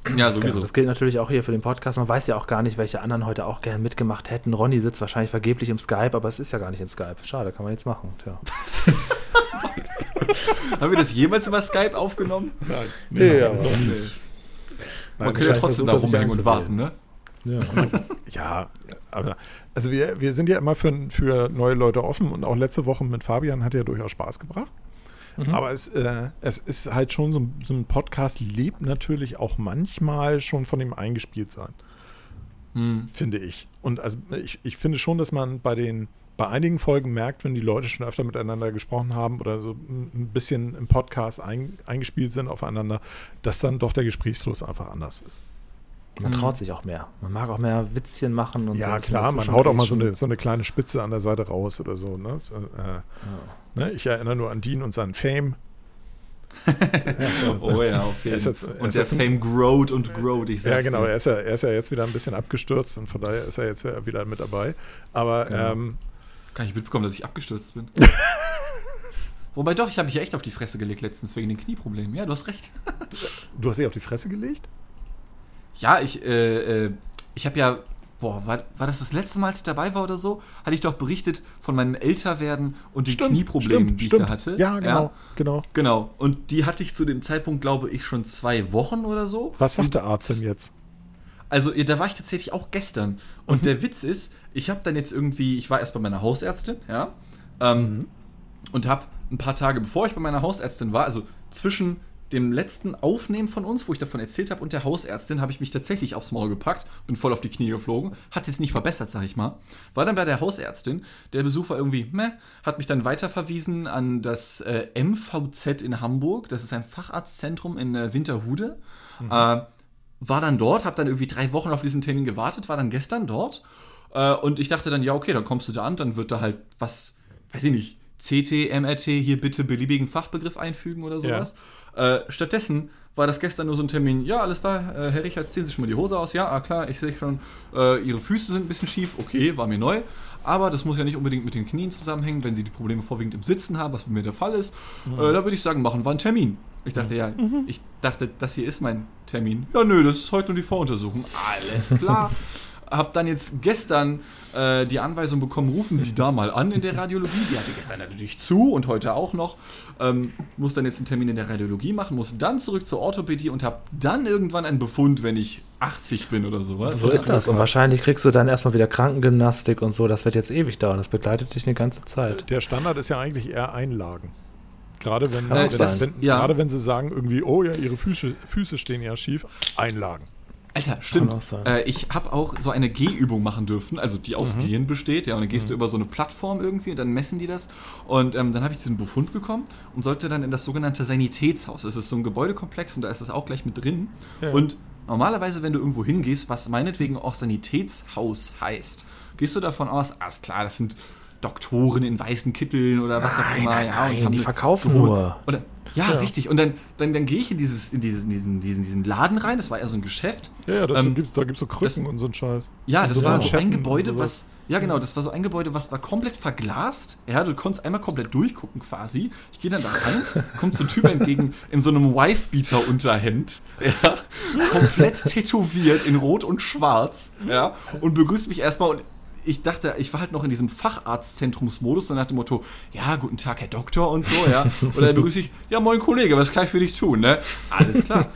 Fall. Ja, sowieso. Das gilt natürlich auch hier für den Podcast. Man weiß ja auch gar nicht, welche anderen heute auch gern mitgemacht hätten. Ronny sitzt wahrscheinlich vergeblich im Skype, aber es ist ja gar nicht in Skype. Schade, kann man jetzt machen. Tja. Haben wir das jemals über Skype aufgenommen? Nein, Nee, aber- Nee. Nein, Man kann ja trotzdem versucht da rumhängen und warten, ne? Ja. Ja, aber also wir, wir sind ja immer für, für neue Leute offen und auch letzte Woche mit Fabian hat ja durchaus Spaß gebracht. Mhm. Aber es, äh, es ist halt schon so, ein- so ein Podcast lebt natürlich auch manchmal schon von dem Eingespieltsein, Hm. finde ich. Und also ich, ich finde schon, dass man bei den bei einigen Folgen merkt, wenn die Leute schon öfter miteinander gesprochen haben oder so ein bisschen im Podcast ein, eingespielt sind aufeinander, dass dann doch der Gesprächsfluss einfach anders ist. Man traut sich auch mehr. Man mag auch mehr Witzchen machen und so. Ja, bisschen klar, man haut auch mal so eine, so eine kleine Spitze an der Seite raus oder so. Ne? So, äh, ne? Ich erinnere nur an Dean und seinen Fame. Oh ja, auf jeden Fall. jetzt- Und der Fame growt und growt, ich Ja, sag's genau, dir. er ist ja, er ist ja jetzt wieder ein bisschen abgestürzt und von daher ist er jetzt ja wieder mit dabei. Aber Genau. ähm, Kann ich mitbekommen, dass ich abgestürzt bin. Wobei doch, ich habe mich ja echt auf die Fresse gelegt letztens wegen den Knieproblemen. Ja, du hast recht. du hast dich auf die Fresse gelegt? Ja, ich, äh, äh, ich habe ja, boah, war, war das das letzte Mal, als ich dabei war oder so? Hatte ich doch berichtet von meinem Älterwerden und den Stimmt, Knieproblemen, stimmt, die ich stimmt. da hatte. Ja, genau, genau. Genau. Und die hatte ich zu dem Zeitpunkt, glaube ich, schon zwei Wochen oder so. Was sagt und der Arzt denn jetzt? Also, da war ich tatsächlich auch gestern. Und der Witz ist, ich habe dann jetzt irgendwie, ich war erst bei meiner Hausärztin, ja, ähm, und habe ein paar Tage bevor ich bei meiner Hausärztin war, also zwischen dem letzten Aufnehmen von uns, wo ich davon erzählt habe, und der Hausärztin, habe ich mich tatsächlich aufs Maul gepackt, bin voll auf die Knie geflogen, hat jetzt nicht verbessert, sag ich mal. War dann bei der Hausärztin, der Besuch war irgendwie, meh, hat mich dann weiterverwiesen an das äh, MVZ in Hamburg, das ist ein Facharztzentrum in äh, Winterhude. Äh, war dann dort, habe dann irgendwie drei Wochen auf diesen Termin gewartet, war dann gestern dort. Äh, und ich dachte dann, ja, okay, dann kommst du da an, dann wird da halt was, weiß ich nicht, CT, MRT, hier bitte beliebigen Fachbegriff einfügen oder sowas. Äh, stattdessen war das gestern nur so ein Termin, ja, alles da, äh, Herr Richard, ziehen Sie schon mal die Hose aus, ja, ah, klar, ich sehe schon, äh, Ihre Füße sind ein bisschen schief, okay, war mir neu, aber das muss ja nicht unbedingt mit den Knien zusammenhängen, wenn Sie die Probleme vorwiegend im Sitzen haben, was bei mir der Fall ist, äh, da würde ich sagen, machen wir einen Termin. Ich dachte, ja, ich dachte, das hier ist mein Termin. Ja, nö, das ist heute nur die Voruntersuchung. Alles klar. Hab dann jetzt gestern äh, die Anweisung bekommen, rufen Sie da mal an in der Radiologie. Die hatte gestern natürlich zu und heute auch noch. Ähm, muss dann jetzt einen Termin in der Radiologie machen, muss dann zurück zur Orthopädie und habe dann irgendwann einen Befund, wenn ich 80 bin oder sowas. So ist das. Und wahrscheinlich kriegst du dann erstmal wieder Krankengymnastik und so. Das wird jetzt ewig dauern. Das begleitet dich eine ganze Zeit. Der Standard ist ja eigentlich eher Einlagen. Gerade wenn, wenn, wenn, ja. gerade wenn sie sagen irgendwie, oh ja, ihre Füße, Füße stehen ja schief, Einlagen. Alter, stimmt. Äh, ich habe auch so eine Gehübung machen dürfen, also die Mhm. aus Gehen besteht. Ja, und dann gehst du über so eine Plattform irgendwie und dann messen die das. Und ähm, dann habe ich diesen Befund bekommen und sollte dann in das sogenannte Sanitätshaus. Das ist so ein Gebäudekomplex und da ist das auch gleich mit drin. Ja. Und normalerweise, wenn du irgendwo hingehst, was meinetwegen auch Sanitätshaus heißt, gehst du davon aus, alles klar, das sind Doktoren in weißen Kitteln oder was auch Nein, immer. nein, ja, nein, und haben die verkaufen hohe- nur. Oder, ja, richtig. Und dann, dann, dann gehe ich in, dieses, in diesen, diesen, diesen, diesen Laden rein. Das war ja so ein Geschäft. Ja, ja, das Ähm, gibt's, da gibt es so Krücken das- und so ein Scheiß. Ja, Und das so war so ein Gebäude, was. Ja, genau, das war so ein Gebäude, was war komplett verglast. Ja, du konntest einmal komplett durchgucken quasi. Ich gehe dann da rein, kommt so ein Typ entgegen in so einem Wife-Beater-Unterhemd. Ja, komplett tätowiert in Rot und Schwarz. Ja, und begrüßt mich erstmal und. Ich dachte, ich war halt noch in diesem Facharztzentrumsmodus, so nach dem Motto, ja, guten Tag, Herr Doktor und so, ja. Oder begrüße ich, ja, moin Kollege, was kann ich für dich tun, ne? Alles klar.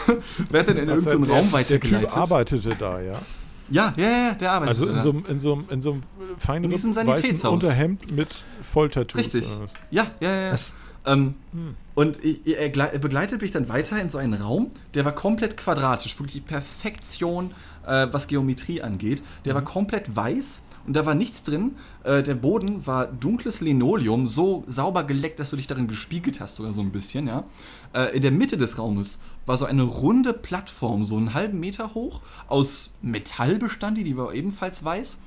Werd dann in Was irgendeinen der- Raum Der weitergeleitet. Typ arbeitete da, ja. Ja, ja, ja, der arbeitet Also in da. so, einem- in so, einem- in so einem feinen In diesem Sanitätshaus. Unterhemd mit Volltattoos. Richtig. Ja, ja, ja. Das- Ähm, Und er, gle- er begleitet mich dann weiter in so einen Raum, der war komplett quadratisch, wirklich Perfektion, äh, was Geometrie angeht. Der war komplett weiß und da war nichts drin. Äh, der Boden war dunkles Linoleum, so sauber geleckt, dass du dich darin gespiegelt hast, sogar so ein bisschen, ja. Äh, in der Mitte des Raumes war so eine runde Plattform, so einen halben Meter hoch, aus Metall bestand die, die war ebenfalls weiß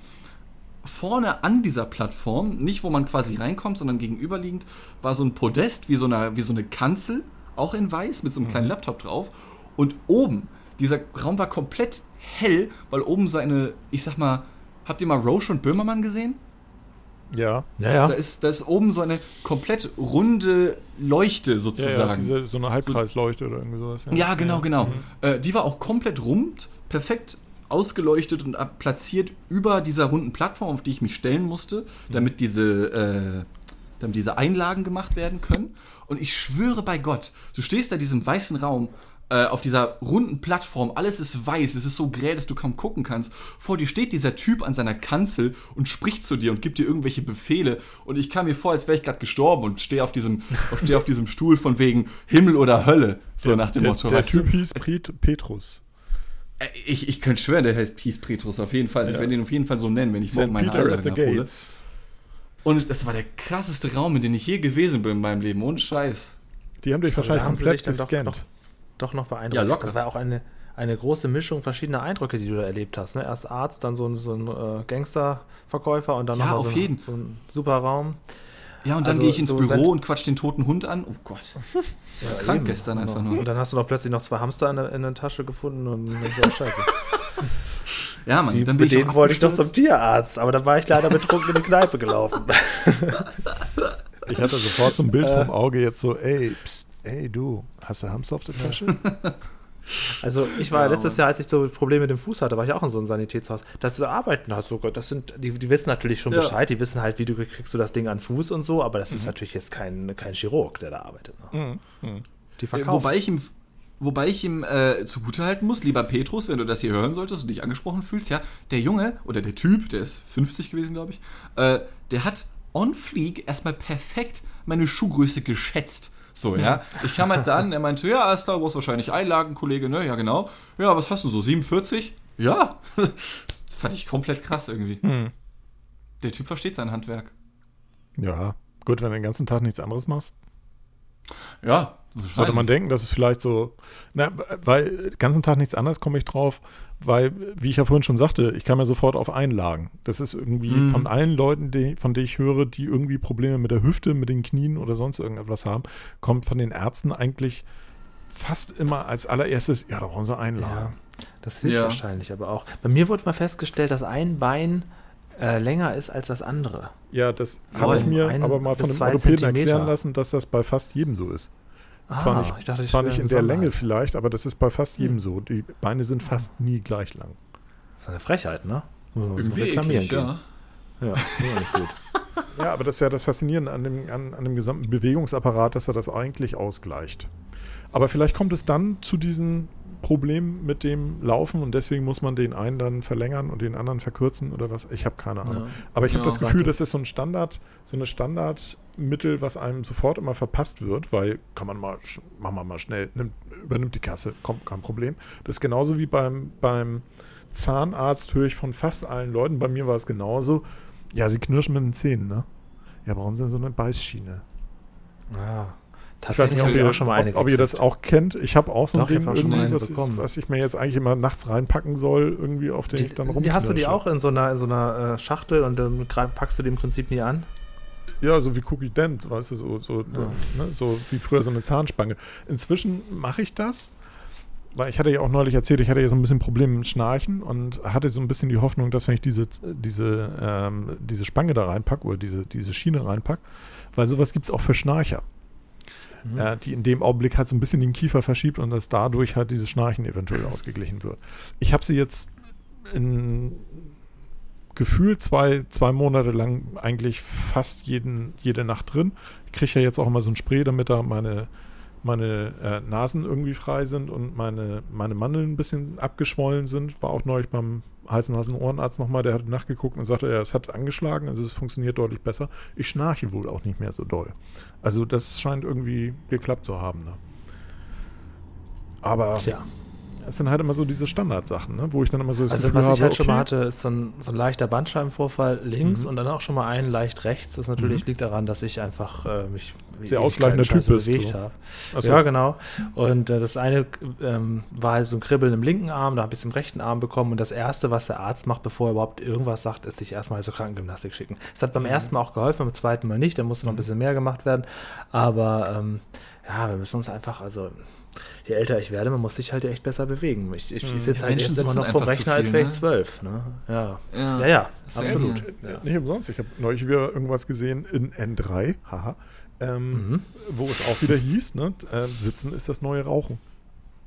vorne an dieser Plattform, nicht wo man quasi reinkommt, sondern gegenüberliegend, war so ein Podest, wie so eine, wie so eine Kanzel, auch in weiß, mit so einem kleinen Laptop drauf. Und oben, dieser Raum war komplett hell, weil oben so eine, ich sag mal, habt ihr mal Roche und Böhmermann gesehen? Ja. Ja, ja. Da, ist, da ist oben so eine komplett runde Leuchte Ja, ja, sozusagen. diese, so eine Halbkreisleuchte oder irgendwie sowas. Ja, genau, genau. Äh, die war auch komplett rund, perfekt ausgeleuchtet und ab- platziert über dieser runden Plattform, auf die ich mich stellen musste, damit diese, äh, damit diese Einlagen gemacht werden können. Und ich schwöre bei Gott, du stehst da in diesem weißen Raum äh, auf dieser runden Plattform, alles ist weiß, es ist so grell, dass du kaum gucken kannst. Vor dir steht dieser Typ an seiner Kanzel und spricht zu dir und gibt dir irgendwelche Befehle. Und ich kam mir vor, als wäre ich gerade gestorben und stehe auf diesem, stehe auf diesem Stuhl von wegen Himmel oder Hölle. So nach dem der, Motto. Der weißt Typ du? hieß Pet Petrus. Äh, Ich, ich könnte schwören, der heißt Peace Petrus auf jeden Fall. Ich Ja. werde ihn auf jeden Fall so nennen, wenn ich morgen St. meine the abhole. Und das war der krasseste Raum, in dem ich je gewesen bin in meinem Leben. Ohne Scheiß. Die haben dich wahrscheinlich komplett dann doch, gescannt. doch, doch noch beeindruckt. Ja, locker. Das war auch eine, eine große Mischung verschiedener Eindrücke, die du da erlebt hast. Ne? Erst Arzt, dann so ein, so ein äh, Gangsterverkäufer und dann Ja, noch so, jeden. Ein, so ein super Raum. Ja, und dann Also gehe ich ins so Büro und quatsch den toten Hund an. Oh Gott. Das war krank eben. gestern einfach Genau. nur. Und dann hast du noch plötzlich noch zwei Hamster in der, in der Tasche gefunden und war scheiße. Ja, Mann, Die, dann bin mit ich denen wollte ich doch zum. Tierarzt, aber dann war ich leider betrunken in die Kneipe gelaufen. Ich hatte sofort so ein Bild Äh. vom Auge jetzt so, ey, pst, ey du, hast du Hamster auf der Tasche? Also ich war Ja, letztes. Jahr, als ich so Probleme mit dem Fuß hatte, war ich auch in so einem Sanitätshaus. Dass du da arbeiten hast sogar, das sind, die, die wissen natürlich schon Ja. Bescheid, die wissen halt, wie du kriegst du das Ding an Fuß und so, aber das Mhm. ist natürlich jetzt kein, kein Chirurg, der da arbeitet. Ne? Mhm. Die Äh, verkaufen. Wobei ich ihm, wobei ich ihm äh, zugutehalten muss, lieber Petrus, wenn du das hier hören solltest und dich angesprochen fühlst, ja, der Junge oder der Typ, der ist 50 gewesen, glaube ich, äh, der hat on fleek erstmal perfekt meine Schuhgröße geschätzt. So, ja. Ich kam halt da an, er meinte, ja, du brauchst wahrscheinlich Einlagen, Kollege, ne? Ja, genau. Ja, was hast du so? 47? Ja. Das fand ich komplett krass irgendwie. Hm. Der Typ versteht sein Handwerk. Ja, gut, wenn du den ganzen Tag nichts anderes machst. Ja, Sollte man denken, dass es vielleicht so, na, weil den ganzen Tag nichts anderes komme ich drauf, weil, wie ich ja vorhin schon sagte, ich kam ja sofort auf Einlagen. Das ist irgendwie Mhm. von allen Leuten, die, von denen ich höre, die irgendwie Probleme mit der Hüfte, mit den Knien oder sonst irgendetwas haben, kommt von den Ärzten eigentlich fast immer als allererstes, ja, da brauchen sie Einlagen. Ja, das hilft Ja. wahrscheinlich aber auch. Bei mir wurde mal festgestellt, dass ein Bein äh, länger ist als das andere. Ja, das So habe ich mir ein aber mal von einem Orthopäden Zentimeter. erklären lassen, dass das bei fast jedem so ist. zwar Ah, nicht, ich dachte, das zwar nicht in der. Länge vielleicht, aber das ist bei fast jedem Hm. so. Die Beine sind fast nie gleich lang. Das ist eine Frechheit, ne? Muss man Irgendwie reklamieren eklig, gehen. ja. Ja, ja nicht gut. Ja, aber das ist ja das Faszinierende an dem, an, an dem gesamten Bewegungsapparat, dass er das eigentlich ausgleicht. Aber vielleicht kommt es dann zu diesem Problem mit dem Laufen und deswegen muss man den einen dann verlängern und den anderen verkürzen oder was. Ich habe keine Ahnung. Ja. Aber ich habe Ja, das Gefühl, das ist so ein Standard, so eine Standardmittel, was einem sofort immer verpasst wird, weil kann man mal, machen wir mal schnell, nimmt, übernimmt die Kasse, kommt kein Problem. Das ist genauso wie beim, beim Zahnarzt, höre ich von fast allen Leuten, bei mir war es genauso. Ja, sie knirschen mit den Zähnen, ne? Ja, brauchen sie so eine Beißschiene. Ja. Ich weiß nicht, Tatsächlich ob ich ihr, auch schon mal eine ob, ob ihr das auch kennt. Ich habe auch so ein Doch, ich Ding mal irgendwie, eine was, bekommen. ich, was ich mir jetzt eigentlich immer nachts reinpacken soll, irgendwie auf den ich dann Die, die hast du die auch in so einer, in so einer äh, Schachtel und dann packst du die im Prinzip nie an? Ja, so wie Cookie Dent, weißt du, so, so, ne, so wie früher so eine Zahnspange. Inzwischen mache ich das, weil ich hatte ja auch neulich erzählt, ich hatte ja so ein bisschen Probleme mit Schnarchen und hatte so ein bisschen die Hoffnung, dass wenn ich diese, diese, ähm, diese Spange da reinpacke oder diese, diese Schiene reinpacke, weil sowas gibt es auch für Schnarcher, Mhm. äh, die in dem Augenblick halt so ein bisschen den Kiefer verschiebt und dass dadurch halt dieses Schnarchen eventuell ausgeglichen wird. Ich habe sie jetzt in gefühlt zwei, zwei Monate lang eigentlich fast jeden, jede Nacht drin. Ich kriege ja jetzt auch immer so ein Spray, damit da meine, meine äh, Nasen irgendwie frei sind und meine, meine Mandeln ein bisschen abgeschwollen sind. War auch neulich beim Hals-Nasen-Ohrenarzt nochmal, der hat nachgeguckt und sagte, ja, es hat angeschlagen, also es funktioniert deutlich besser. Ich schnarche wohl auch nicht mehr so doll. Also das scheint irgendwie geklappt zu haben. Ne? Aber Tja. es sind halt immer so diese Standardsachen, ne? wo ich dann immer so das Also Gefühl was ich habe, halt schon mal okay, hatte, ist so ein, so ein leichter Bandscheibenvorfall links Mhm. und dann auch schon mal ein leicht rechts. Das natürlich liegt daran, dass ich einfach äh, mich Sehr ausgleichender Typ bist, bewegt so. habe. Ach so. Ja, genau. Und äh, das eine ähm, war halt so ein Kribbeln im linken Arm, da habe ich es im rechten Arm bekommen. Und das Erste, was der Arzt macht, bevor er überhaupt irgendwas sagt, ist sich erstmal zur Krankengymnastik schicken. Es hat beim Mhm. ersten Mal auch geholfen, beim zweiten Mal nicht. Da musste noch ein bisschen mehr gemacht werden. Aber ähm, ja, wir müssen uns einfach, also je älter ich werde, man muss sich halt echt besser bewegen. Ich, ich, ich sitze Ja, halt Menschen jetzt immer noch vom Rechner, als viel, wäre ich ne? zwölf. Ne? Ja. Ja. ja, ja, absolut. Nicht umsonst. Ich habe neulich wieder irgendwas gesehen in N3, haha, ähm, Mhm. wo es auch wieder hieß, ne, äh, Sitzen ist das neue Rauchen.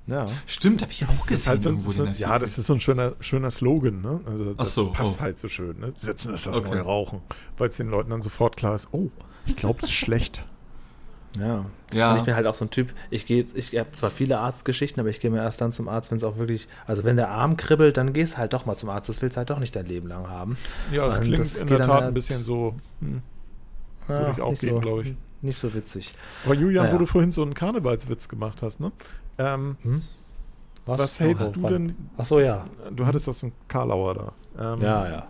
ja. Stimmt, habe ich auch Das ist gesehen. halt so, irgendwo so, ja, das ist so ein schöner, schöner Slogan, ne? Also das Ach so, passt oh. halt so schön, ne? Sitzen ist das Okay. neue Rauchen. Weil es den Leuten dann sofort klar ist, oh, ich glaube, das ist schlecht. Ja. Ja. Und ich bin halt auch so ein Typ, ich gehe, ich habe zwar viele Arztgeschichten, aber ich gehe mir erst dann zum Arzt, wenn es auch wirklich, also wenn der Arm kribbelt, dann gehst halt doch mal zum Arzt. Das willst du halt doch nicht dein Leben lang haben. Ja, das Und klingt das in der Tat halt- ein bisschen so. Hm. Würde Ja, ich auch nicht gehen, so, glaub ich. Nicht so witzig. Aber Julian, Naja. wo du vorhin so einen Karnevalswitz gemacht hast, ne? Ähm, Hm? was hältst Oh, du wann? denn? Ach so, ja. Du hattest doch so einen Karlauer da. Ähm, Ja, ja.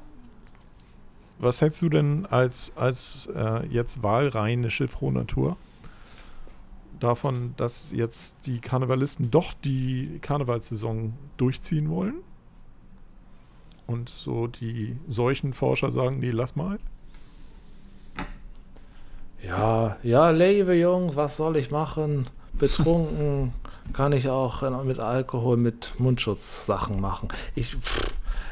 Was hältst du denn als, als äh, jetzt wahlrheinische Frohnatur davon, dass jetzt die Karnevalisten doch die Karnevalssaison durchziehen wollen? Und so die Seuchenforscher sagen, nee, lass mal. Ja, ja, liebe Jungs, was soll ich machen? Betrunken kann ich auch äh, mit Alkohol, mit Mundschutzsachen machen. Ich,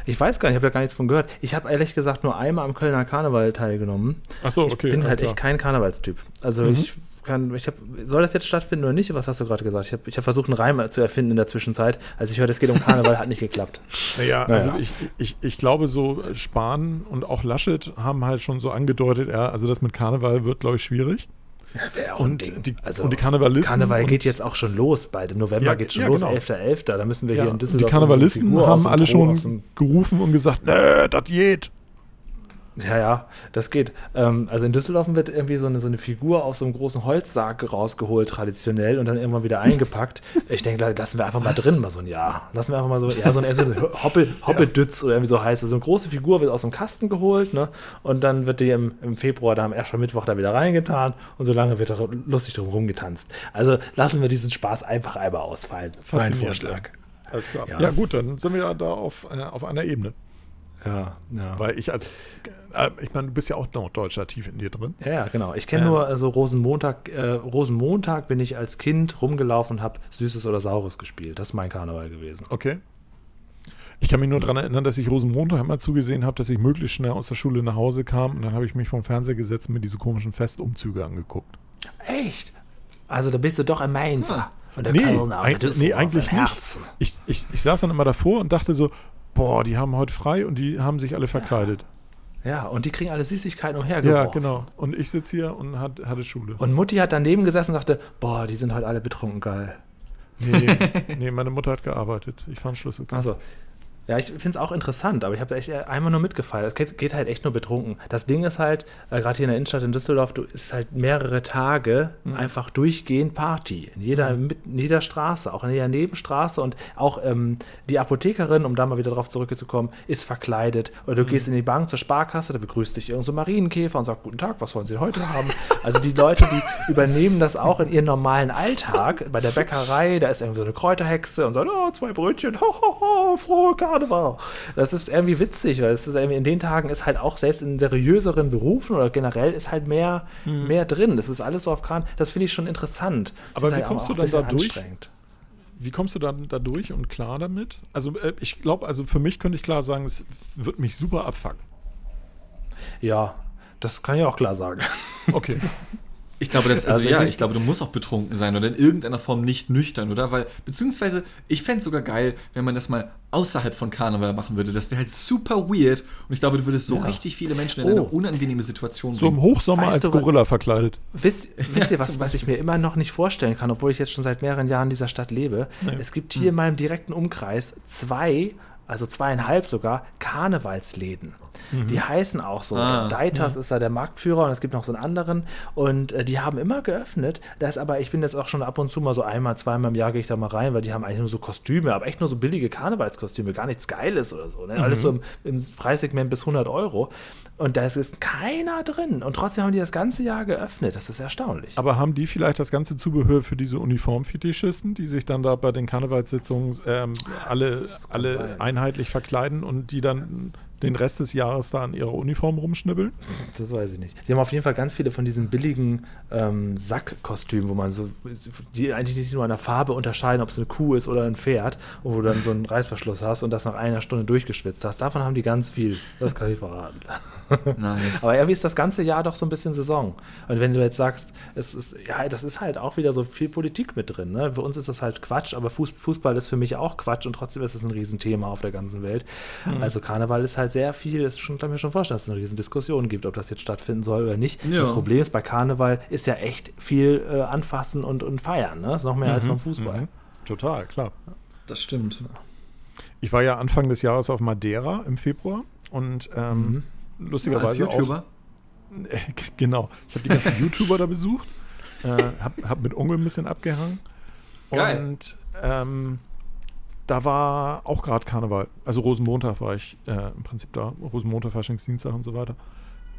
ich weiß gar nicht, ich habe da gar nichts von gehört. Ich habe ehrlich gesagt nur einmal am Kölner Karneval teilgenommen. Achso, ich okay. bin alles halt klar. echt kein Karnevalstyp. Also Mhm. ich kann, ich hab, soll das jetzt stattfinden oder nicht? Was hast du gerade gesagt? Ich habe ich hab versucht, einen Reim zu erfinden in der Zwischenzeit. Als ich hörte, es geht um Karneval, hat nicht geklappt. Naja, Naja. also ich, ich, ich glaube, so Spahn und auch Laschet haben halt schon so angedeutet, ja, also das mit Karneval wird, glaube ich, schwierig. Auch Und die, und die Karnevalisten. Karneval geht jetzt auch schon los. Bald im November Ja, geht schon ja, los, genau. 11.11. Da müssen wir ja, hier in Düsseldorf. die Karnevalisten haben alle Tro- schon gerufen und gesagt, nee, das geht. Ja, ja, das geht. Ähm, also in Düsseldorf wird irgendwie so eine, so eine Figur aus so einem großen Holzsarg rausgeholt, traditionell, und dann irgendwann wieder eingepackt. Ich denke, lassen wir einfach mal drin, mal so ein Jahr. Lassen wir einfach mal so, ja, so ein, so ein Hoppe, Hoppedütz oder irgendwie so heißt es. So eine große Figur wird aus dem Kasten geholt, ne? Und dann wird die im, im Februar, da am Aschermittwoch da wieder reingetan und so lange wird da lustig drum rumgetanzt. Also lassen wir diesen Spaß einfach einmal ausfallen. Mein Vorschlag. Alles klar. Ja. Ja. gut, dann sind wir ja da auf, äh, auf einer Ebene. Ja, ja. Weil ich als, äh, ich meine, du bist ja auch Norddeutscher tief in dir drin. Ja, ja, genau. Ich kenne Ähm. nur also Rosenmontag. Äh, Rosenmontag bin ich als Kind rumgelaufen und habe Süßes oder Saures gespielt. Das ist mein Karneval gewesen. Okay. Ich kann mich nur daran erinnern, dass ich Rosenmontag immer zugesehen habe, dass ich möglichst schnell aus der Schule nach Hause kam und dann habe ich mich vom Fernseher gesetzt und mir diese komischen Festumzüge angeguckt. Echt? Also da bist du doch ein Mainzer. Und der Nee, Kölner, eig- nee, eigentlich nicht. Ich, ich, ich saß dann immer davor und dachte so, boah, die haben heute frei und die haben sich alle verkleidet. Ja, und die kriegen alle Süßigkeiten Ja, umhergeworfen. genau. Und ich sitze hier und hat, hatte Schule. Und Mutti hat daneben gesessen und sagte, boah, die sind heute alle betrunken geil. Nee, nee, meine Mutter hat gearbeitet. Ich fand Schlüssel. Also, ja, ich finde es auch interessant, aber ich habe echt einmal nur mitgefeiert. Es geht, halt echt nur betrunken. Das Ding ist halt, äh, gerade hier in der Innenstadt in Düsseldorf, du ist halt mehrere Tage einfach durchgehend Party. In jeder, mit, in jeder Straße, auch in jeder Nebenstraße und auch ähm, die Apothekerin, um da mal wieder drauf zurückzukommen, ist verkleidet. Oder du gehst in die Bank zur Sparkasse, da begrüßt dich irgendein so Marienkäfer und sagt, guten Tag, was wollen Sie heute haben? Also die Leute, die übernehmen das auch in ihren normalen Alltag. Bei der Bäckerei, da ist irgendwie so eine Kräuterhexe und sagt, oh, zwei Brötchen, ho, ho, ho, frohe Karneval. Das ist irgendwie witzig, weil es ist irgendwie in den Tagen ist halt auch selbst in seriöseren Berufen oder generell ist halt mehr, mehr drin. Das ist alles so auf Kran. Das finde ich schon interessant. Aber Das wie halt kommst du dann da durch? Wie kommst du dann da durch und klar damit? Also äh, ich glaube, also für mich könnte ich klar sagen, es wird mich super abfucken. Ja, das kann ich auch klar sagen. Okay. Ich glaube, das, also, Also ja, ich- glaube, du musst auch betrunken sein oder in irgendeiner Form nicht nüchtern, oder? Weil, beziehungsweise, ich fände es sogar geil, wenn man das mal außerhalb von Karneval machen würde. Das wäre halt super weird und ich glaube, du würdest so Ja. richtig viele Menschen in Oh. eine unangenehme Situation So im bringen. Hochsommer Weißt als du, Gorilla verkleidet. Wisst, wisst ihr, was, was ich mir immer noch nicht vorstellen kann, obwohl ich jetzt schon seit mehreren Jahren in dieser Stadt lebe? Es gibt Hm. hier in meinem direkten Umkreis zwei, also zweieinhalb sogar, Karnevalsläden. Mhm. Die heißen auch so. Ah, Deitas ist da der Marktführer und es gibt noch so einen anderen. Und äh, die haben immer geöffnet. Das aber, ich bin jetzt auch schon ab und zu mal so einmal, zweimal im Jahr gehe ich da mal rein, weil die haben eigentlich nur so Kostüme, aber echt nur so billige Karnevalskostüme, gar nichts Geiles oder so. Ne? Mhm. Alles so im, im Preissegment bis 100 Euro. Und da ist keiner drin. Und trotzdem haben die das ganze Jahr geöffnet. Das ist erstaunlich. Aber haben die vielleicht das ganze Zubehör für diese Uniformfetischisten, die sich dann da bei den Karnevalssitzungen ähm, alle, alle sein. einheitlich verkleiden und die dann den Rest des Jahres da an ihrer Uniform rumschnibbeln? Das weiß ich nicht. Sie haben auf jeden Fall ganz viele von diesen billigen ähm, Sackkostümen, wo man so, die eigentlich nicht nur an der Farbe unterscheiden, ob es eine Kuh ist oder ein Pferd, und wo du dann so einen Reißverschluss hast und das nach einer Stunde durchgeschwitzt hast. Davon haben die ganz viel. Das kann ich verraten. Nice. Aber irgendwie ist das ganze Jahr doch so ein bisschen Saison. Und wenn du jetzt sagst, es ist, ja, das ist halt auch wieder so viel Politik mit drin. Ne? Für uns ist das halt Quatsch, aber Fuß, Fußball ist für mich auch Quatsch und trotzdem ist es ein Riesenthema auf der ganzen Welt. Also Karneval ist halt sehr viel, das schon, kann ich mir schon vorstellen, dass es eine riesen Diskussion gibt, ob das jetzt stattfinden soll oder nicht. Ja. Das Problem ist, bei Karneval ist ja echt viel äh, anfassen und, und feiern. Ne? Das ist noch mehr als beim Fußball. Mhm. Total, klar. Das stimmt. Ich war ja Anfang des Jahres auf Madeira im Februar und ähm, Als lustigerweise YouTuber. auch. Genau. Ich habe die ganzen YouTuber da besucht, äh, habe hab mit Onkel ein bisschen abgehangen. Geil. Und ähm, da war auch gerade Karneval. Also Rosenmontag war ich äh, im Prinzip da. Rosenmontag, Faschingsdienstag und so weiter.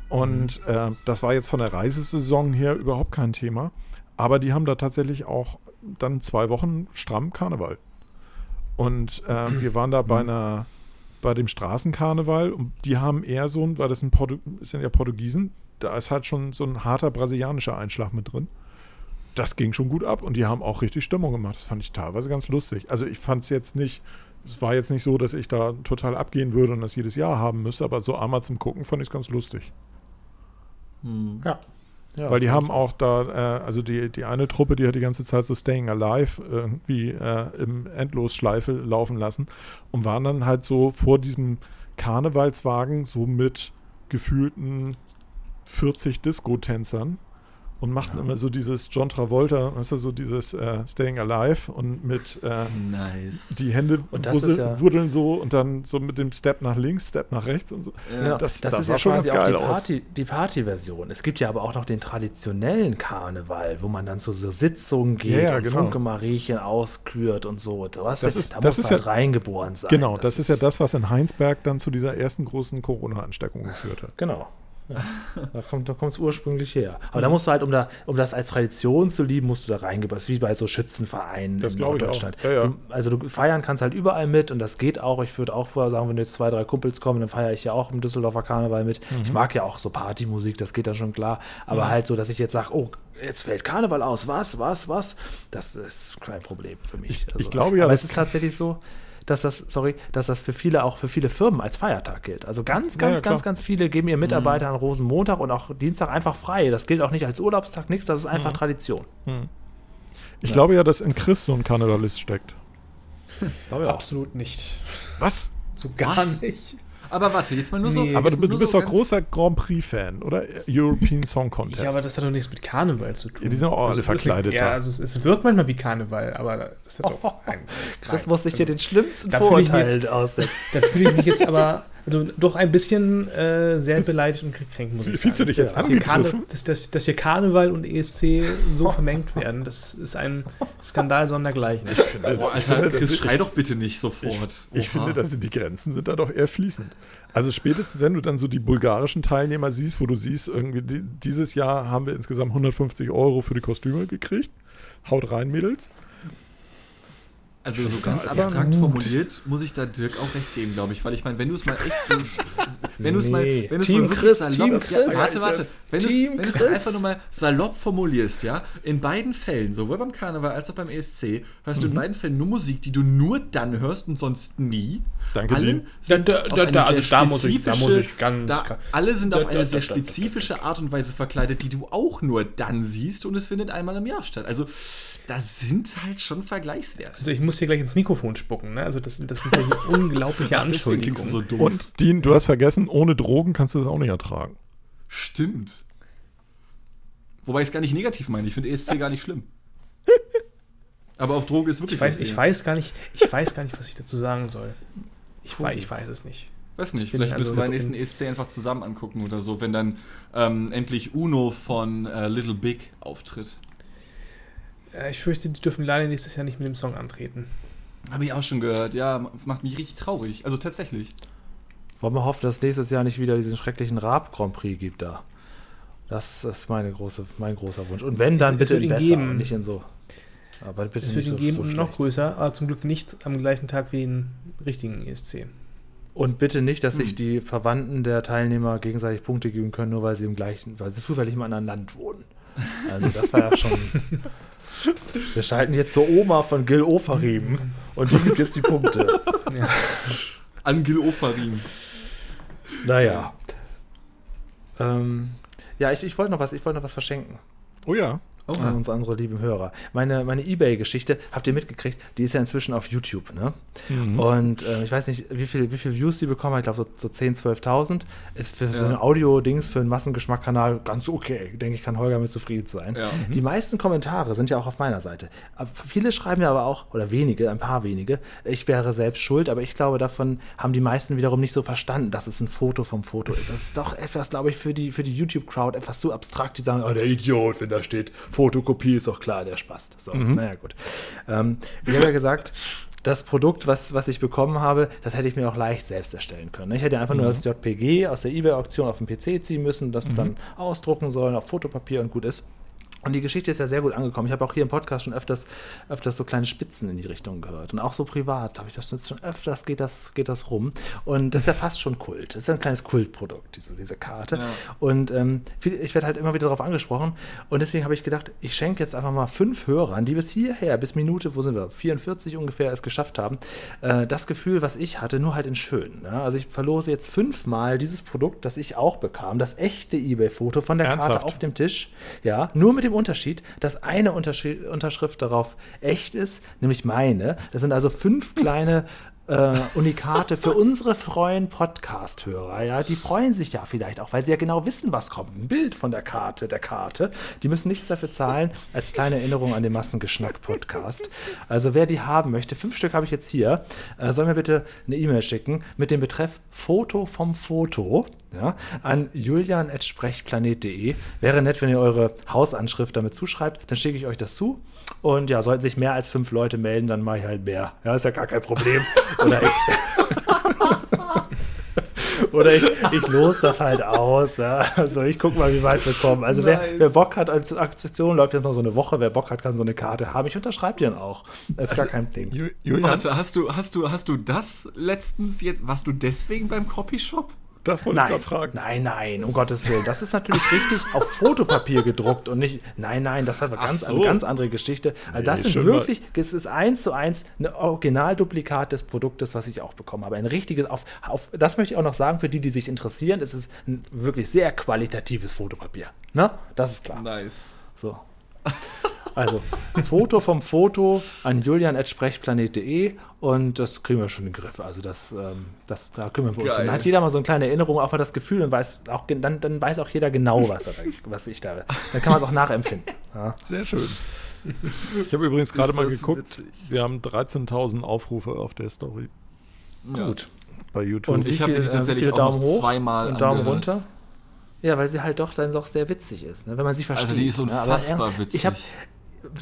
Und äh, das war jetzt von der Reisesaison her überhaupt kein Thema. Aber die haben da tatsächlich auch dann zwei Wochen stramm Karneval. Und äh, wir waren da bei einer, bei dem Straßenkarneval und die haben eher so ein, weil das ein Portu sind ja Portugiesen, da ist halt schon so ein harter brasilianischer Einschlag mit drin. Das ging schon gut ab und die haben auch richtig Stimmung gemacht. Das fand ich teilweise ganz lustig. Also ich fand es jetzt nicht, es war jetzt nicht so, dass ich da total abgehen würde und das jedes Jahr haben müsste, aber so einmal zum Gucken fand ich es ganz lustig. Hm. Ja. Ja, Weil die haben auch da, äh, also die, die eine Truppe, die hat die ganze Zeit so Staying Alive irgendwie äh, im Endlosschleife laufen lassen und waren dann halt so vor diesem Karnevalswagen so mit gefühlten 40 Disco-Tänzern und machten immer so dieses John Travolta, weißt du, so dieses äh, Staying Alive und mit äh, Nice. die Hände Und das wussel- ist ja- wurdeln so und dann so mit dem Step nach links, Step nach rechts und so. Genau, das- das, das ist ja schon quasi ganz auch die geil aus. Party, die Party-Version. Es gibt ja aber auch noch den traditionellen Karneval, wo man dann zu so Sitzungen geht Ja, ja, und genau. Funke Mariechen auskürt und so. Was, Das ist- da das muss ist halt ja- reingeboren sein. Genau, das, ist ja das, was in Heinsberg dann zu dieser ersten großen Corona-Ansteckung geführt hat. Genau. Da kommt da es ursprünglich her. Aber da musst du halt, um, da, um das als Tradition zu lieben, musst du da reingehen. Das ist wie bei so Schützenvereinen Das in ich. Deutschland. Ja, ja. Also du feiern kannst halt überall mit und das geht auch. Ich würde auch vorher sagen, wenn jetzt zwei, drei Kumpels kommen, dann feiere ich ja auch im Düsseldorfer Karneval mit. Mhm. Ich mag ja auch so Partymusik, das geht dann schon klar. Aber halt so, dass ich jetzt sage, oh, jetzt fällt Karneval aus. Was, was, was? Das ist kein Problem für mich. Also, ich glaube ja, Aber es ist tatsächlich so, dass das, sorry, dass das für viele, auch für viele Firmen als Feiertag gilt. Also ganz, Ja, ganz, ja, ganz, ganz viele geben ihren Mitarbeitern Rosenmontag und auch Dienstag einfach frei. Das gilt auch nicht als Urlaubstag, nichts, das ist einfach Tradition. Ich glaube ja, dass in Chris so ein Karnevalist steckt. Glaube ich auch. Absolut nicht. Was? So gar Was? nicht. Aber warte, jetzt mal nur so. Nee. Aber du, du bist so doch großer Grand Prix-Fan, oder? European Song Contest. Ja, aber das hat doch nichts mit Karneval zu tun. Ja, die sind auch alle ist verkleidet Ja, also es, es wirkt manchmal wie Karneval, aber das hat doch ein, Chris muss sich hier den schlimmsten ich Vorurteilen aussetzen. Da fühle ich mich jetzt aber also doch ein bisschen äh, sehr beleidigt und gekränkt, muss ich sagen. Fühlst du dich jetzt dass angegriffen? dass, dass, dass hier Karneval und ESC so vermengt werden, das ist ein Skandal sondergleichen. Boah, Alter, Chris, schrei doch bitte nicht sofort. Ich Oha. finde, dass die Grenzen sind da doch eher fließend. Also spätestens, wenn du dann so die bulgarischen Teilnehmer siehst, wo du siehst, irgendwie die, dieses Jahr haben wir insgesamt 150 Euro für die Kostüme gekriegt. Haut rein, Mädels. Also so ganz aber abstrakt gut. formuliert muss ich da Dirk auch recht geben, glaube ich, weil ich meine, wenn du es mal echt so, wenn du es mal, wenn du es Team mal wirklich Chris, salopp, Team ja, Chris. warte, warte, wenn du es du einfach nur mal salopp formulierst, ja, in beiden Fällen, sowohl beim Karneval als auch beim ESC, hörst du Mhm. in beiden Fällen nur Musik, die du nur dann hörst und sonst nie. Danke, alle sind Da- da- da- eine da- sehr also da muss ich- da muss spezifische- ich ganz da, alle sind Da- auf eine da- sehr da- da- da- spezifische Art und Weise verkleidet, die du auch nur dann siehst und es findet einmal im Jahr statt. Also da sind halt schon Vergleichswerte. Also ich muss hier gleich ins Mikrofon spucken, ne? Also das, das sind ja hier unglaubliche Ach, Anschuldigungen. so. Und Dean, du hast vergessen, ohne Drogen kannst du das auch nicht ertragen. Stimmt. Wobei ich es gar nicht negativ meine. Ich finde ESC gar nicht schlimm. Aber auf Droge ist wirklich ich weiß, ich weiß gar nicht, ich weiß gar nicht, was ich dazu sagen soll. Ich weiß, ich weiß es nicht. Weiß nicht, vielleicht also müssen wir den nächsten ESC einfach zusammen angucken oder so, wenn dann ähm, endlich Uno von äh, Little Big auftritt. Äh, Ich fürchte, die dürfen leider nächstes Jahr nicht mit dem Song antreten. Habe ich auch schon gehört. Ja, macht mich richtig traurig. Also tatsächlich. Wollen wir hoffen, dass es nächstes Jahr nicht wieder diesen schrecklichen Raab Grand Prix gibt da. Das ist meine große, mein großer Wunsch. Und wenn, dann Es- es bitte wird in besser geben. nicht in so. Aber bitte Es nicht wird ihn so, geben so und noch größer, aber zum Glück nicht am gleichen Tag wie den richtigen ESC. Und bitte nicht, dass sich Hm. die Verwandten der Teilnehmer gegenseitig Punkte geben können, nur weil sie im gleichen, weil sie zufällig im anderen Land wohnen. Also das war ja schon. Wir schalten jetzt zur Oma von Gil Ofarim und die gibt jetzt die Punkte. Ja. Angel Ofarim. Naja. Ähm, ja, ich, ich wollte noch was, ich wollte noch was verschenken. Oh ja. Oh, an uns andere lieben Hörer. Meine, meine Ebay-Geschichte, habt ihr mitgekriegt, die ist ja inzwischen auf YouTube, ne? Mhm. Und äh, ich weiß nicht, wie viel, wie viel Views die bekommen hat, ich glaube so, so 10.000, 12.000. Ist für so Ja. ein Audio-Dings, für einen Massengeschmack-Kanal ganz okay. Denke ich, kann Holger mit zufrieden sein. Ja. Die meisten Kommentare sind ja auch auf meiner Seite. Aber viele schreiben ja aber auch, oder wenige, ein paar wenige, ich wäre selbst schuld, aber ich glaube, davon haben die meisten wiederum nicht so verstanden, dass es ein Foto vom Foto ist. Das ist doch etwas, glaube ich, für die, für die YouTube-Crowd etwas zu abstrakt. Die sagen, oh, der Idiot, wenn da steht, Fotokopie ist doch klar, der Spaß. So, naja, gut. Ähm, ich habe ja gesagt, das Produkt, was, was ich bekommen habe, das hätte ich mir auch leicht selbst erstellen können. Ich hätte einfach nur das JPG aus der eBay-Auktion auf den PC ziehen müssen, das dann ausdrucken sollen auf Fotopapier und gut ist. Und die Geschichte ist ja sehr gut angekommen. Ich habe auch hier im Podcast schon öfters, öfters so kleine Spitzen in die Richtung gehört. Und auch so privat habe ich das jetzt schon öfters, geht das, geht das rum. Und das ist ja fast schon Kult. Das ist ein kleines Kultprodukt, diese, diese Karte. Ja. Und ähm, ich werde halt immer wieder darauf angesprochen. Und deswegen habe ich gedacht, ich schenke jetzt einfach mal fünf Hörern, die bis hierher, bis Minute, wo sind wir, 44 ungefähr es geschafft haben, äh, das Gefühl, was ich hatte, nur halt in schön. Ne? Also ich verlose jetzt fünfmal dieses Produkt, das ich auch bekam, das echte Ebay-Foto von der Karte Ernsthaft? auf dem Tisch. Ja, nur mit dem Unterschied, dass eine Unterschrift darauf echt ist, nämlich meine. Das sind also fünf kleine äh, Unikate für unsere treuen Podcast-Hörer. Ja, die freuen sich ja vielleicht auch, weil sie ja genau wissen, was kommt. Ein Bild von der Karte, der Karte. Die müssen nichts dafür zahlen, als kleine Erinnerung an den Massengeschnack-Podcast. Also wer die haben möchte, fünf Stück habe ich jetzt hier, äh, soll mir bitte eine E-Mail schicken mit dem Betreff Foto vom Foto ja, an julian.sprechplanet.de. Wäre nett, wenn ihr eure Hausanschrift damit zuschreibt, dann schicke ich euch das zu. Und ja, sollten sich mehr als fünf Leute melden, dann mache ich halt mehr. Ja, ist ja gar kein Problem. Oder ich, Oder ich, ich los das halt aus. Ja. Also ich guck mal, wie weit wir kommen. Also wer, Nice. wer Bock hat, als Aktion läuft jetzt noch so eine Woche, wer Bock hat, kann so eine Karte haben. Ich unterschreibe die dann auch. Das ist gar kein Ding. Ju- Julian, Warte, hast du, hast du, hast du das letztens jetzt, warst du deswegen beim Copyshop? Das wollte ich Nein, gerade fragen. nein, nein, um Gottes Willen. Das ist natürlich richtig auf Fotopapier gedruckt und nicht. Nein, nein, das hat eine ganz, so. eine ganz andere Geschichte. Also das sind wirklich, es ist eins zu eins ein Originalduplikat des Produktes, was ich auch bekommen habe. Ein richtiges, auf, auf, das möchte ich auch noch sagen, für die, die sich interessieren, es ist ein wirklich sehr qualitatives Fotopapier. Ne? Das ist klar. Nice. So. Also, Foto vom Foto an julian.sprechplanet.de und das kriegen wir schon in den Griff. Also, das, ähm, das da kümmern wir uns. Geil. Dann hat jeder mal so eine kleine Erinnerung, auch mal das Gefühl und weiß auch, dann, dann weiß auch jeder genau, was, er, da- was ich da. Dann kann man es auch nachempfinden. Ja. Sehr schön. Ich habe übrigens gerade mal geguckt. witzig. Wir haben 13.000 Aufrufe auf der Story Gut. bei YouTube. Und Ich habe die äh, tatsächlich auch Daumen hoch zweimal und Daumen angehört. runter? Ja, weil sie halt doch dann doch sehr witzig ist, ne? wenn man sie versteht. Also die ist ne? Unfassbar ja, witzig. Ich habe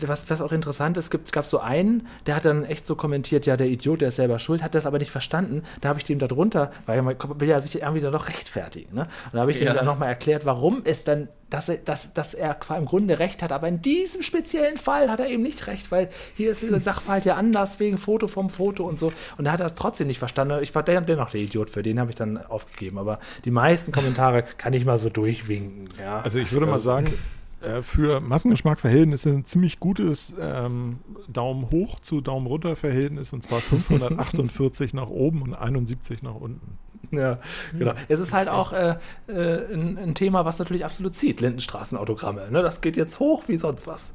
was, was auch interessant ist, gibt, es gab so einen, der hat dann echt so kommentiert, ja, der Idiot, der ist selber schuld, hat das aber nicht verstanden. Da habe ich dem da drunter, weil man will ja sich irgendwie dann doch rechtfertigen. Ne? Und da habe ich Ja. dem dann nochmal erklärt, warum es dann, dass er, dass, dass er im Grunde recht hat, aber in diesem speziellen Fall hat er eben nicht recht, weil hier ist dieser Sachverhalt ja anders, wegen Foto vom Foto und so. Und da hat er es trotzdem nicht verstanden. Ich war der- dennoch der Idiot, für den habe ich dann aufgegeben. Aber die meisten Kommentare kann ich mal so durchwinken. Ja. Also ich würde mal Das- sagen, äh, für Massengeschmack-Verhältnisse ein ziemlich gutes ähm, Daumen hoch zu Daumen runter Verhältnis und zwar 548 nach oben und 71 nach unten. Ja, genau. Es ist halt auch äh, äh, ein, ein Thema, was natürlich absolut zieht, Lindenstraßenautogramme. Ne? Das geht jetzt hoch wie sonst was.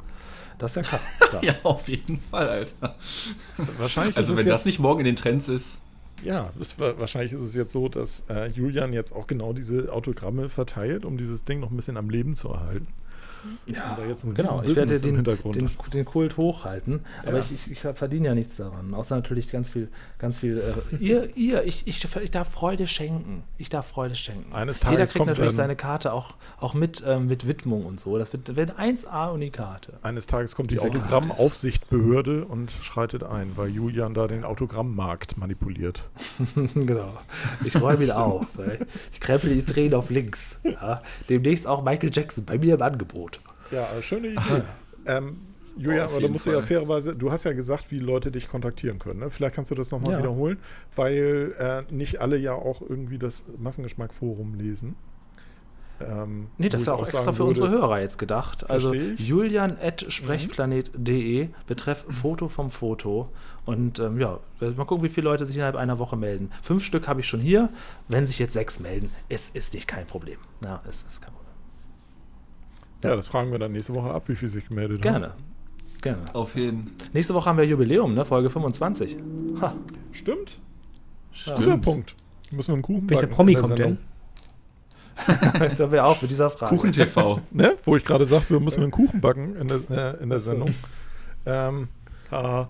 Das ist ja klar. Ja, auf jeden Fall, Alter. Wahrscheinlich Also ist wenn das nicht morgen in den Trends ist. ja, war- wahrscheinlich ist es jetzt so, dass äh, Julian jetzt auch genau diese Autogramme verteilt, um dieses Ding noch ein bisschen am Leben zu erhalten. Ja, genau. Ich werde den, den, den Kult hochhalten, aber Ja. ich, ich, ich verdiene ja nichts daran. Außer natürlich ganz viel, ganz viel. Äh, ihr, ihr, ich, ich, ich darf Freude schenken. Ich darf Freude schenken. Eines Jeder Tages kriegt kommt natürlich seine Karte auch, auch mit, ähm, mit Widmung und so. Das wird, wird 1A-Unikarte. Eines Tages kommt die Autogrammaufsichtbehörde und schreitet ein, weil Julian da den Autogrammmarkt manipuliert. genau. Ich räume ihn auf. Ich krempel die Tränen auf links. Ja. Demnächst auch Michael Jackson bei mir im Angebot. Ja, schöne Idee. ähm, Julian, Auf aber jeden musst du ja Fall. fairerweise, du hast ja gesagt, wie Leute dich kontaktieren können. Ne? Vielleicht kannst du das nochmal Ja. wiederholen, weil äh, nicht alle ja auch irgendwie das Massengeschmack-Forum lesen. Ähm, Nee, das ist ja ich auch extra für unsere Hörer jetzt gedacht. Also julian.sprechplanet.de betreff Foto vom Foto. Und ähm, ja, mal gucken, wie viele Leute sich innerhalb einer Woche melden. Fünf Stück habe ich schon hier. Wenn sich jetzt sechs melden, es ist nicht kein Problem. Ja, es ist kein Ja, das fragen wir dann nächste Woche ab, wie viel sich gemeldet haben. Gerne. Gerne. Auf jeden. Nächste Woche haben wir Jubiläum, ne? Folge 25. Ha. Stimmt. Guter Stimmt. Punkt. Müssen wir einen Kuchen Welcher Promi in der kommt Sendung. denn? Jetzt hören wir auf mit dieser Frage. Kuchen TV. Ne? Wo ich gerade sagte, wir müssen einen Kuchen backen in der, äh, in der Sendung. ähm, haha.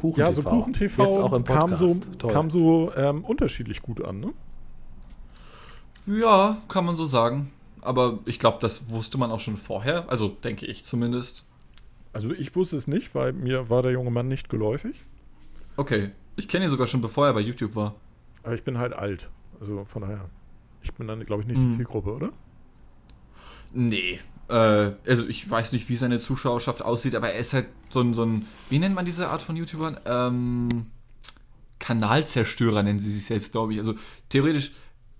Kuchen Ja, so Kuchen Jetzt auch TV im kam Podcast. so, Toll. kam so ähm, unterschiedlich gut an. Ne? Ja, kann man so sagen. Aber ich glaube, das wusste man auch schon vorher. Also denke ich zumindest. Also ich wusste es nicht, weil mir war der junge Mann nicht geläufig. Okay. Ich kenne ihn sogar schon, bevor er bei YouTube war. Aber ich bin halt alt. Also von daher. Ich bin dann, glaube ich, nicht Mhm. die Zielgruppe, oder? Nee. Äh, also ich weiß nicht, wie seine Zuschauerschaft aussieht, aber er ist halt so ein, so ein wie nennt man diese Art von YouTubern? Ähm, Kanalzerstörer nennen sie sich selbst, glaube ich. Also theoretisch,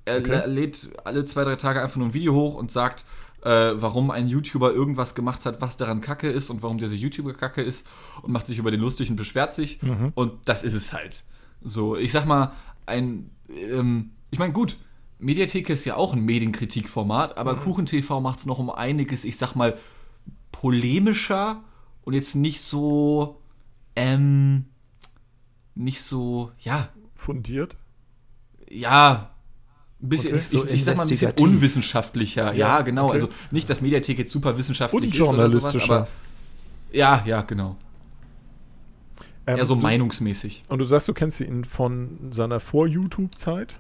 er Okay. lä- lädt alle zwei, drei Tage einfach nur ein Video hoch und sagt, äh, warum ein YouTuber irgendwas gemacht hat, was daran kacke ist und warum dieser YouTuber kacke ist und macht sich über den lustig und beschwert sich. Mhm. Und das ist es halt. So, ich sag mal, ein, ähm, ich meine, gut, Mediathek ist ja auch ein Medienkritikformat, aber KuchenTV macht es noch um einiges, ich sag mal, polemischer und jetzt nicht so, ähm, nicht so, ja, Fundiert. ja, bisschen, Okay, ich, so ich, ich sag mal ein bisschen unwissenschaftlicher. Ja, genau. okay. Also nicht, dass Mediathek jetzt super wissenschaftlich ist oder sowas, aber ja, ja, genau. Ähm, Eher so du- meinungsmäßig. Und du sagst, du kennst ihn von seiner Vor-YouTube-Zeit?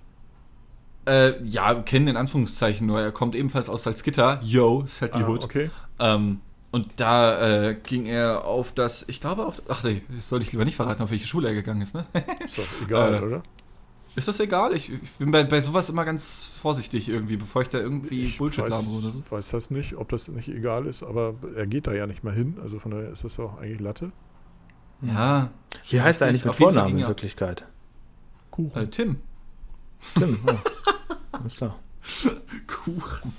Äh, ja, kennen in Anführungszeichen nur. Er kommt ebenfalls aus Salzgitter. Yo, ist halt die Ah, Hood. okay. Ähm, und da äh, ging er auf das, ich glaube auf, ach nee, das sollte ich lieber nicht verraten, auf welche Schule er gegangen ist, ne? Ist doch egal, Äh, oder? Ist das egal? Ich, ich bin bei, bei sowas immer ganz vorsichtig irgendwie, bevor ich da irgendwie Ich Bullshit labere oder so. weiß das nicht, ob das nicht egal ist, aber er geht da ja nicht mehr hin. Also von daher ist das doch eigentlich Latte. Ja. Wie heißt er eigentlich mit Vornamen in Wirklichkeit? Kuchen. Äh, Tim. Tim, ja. Alles klar. Kuchen.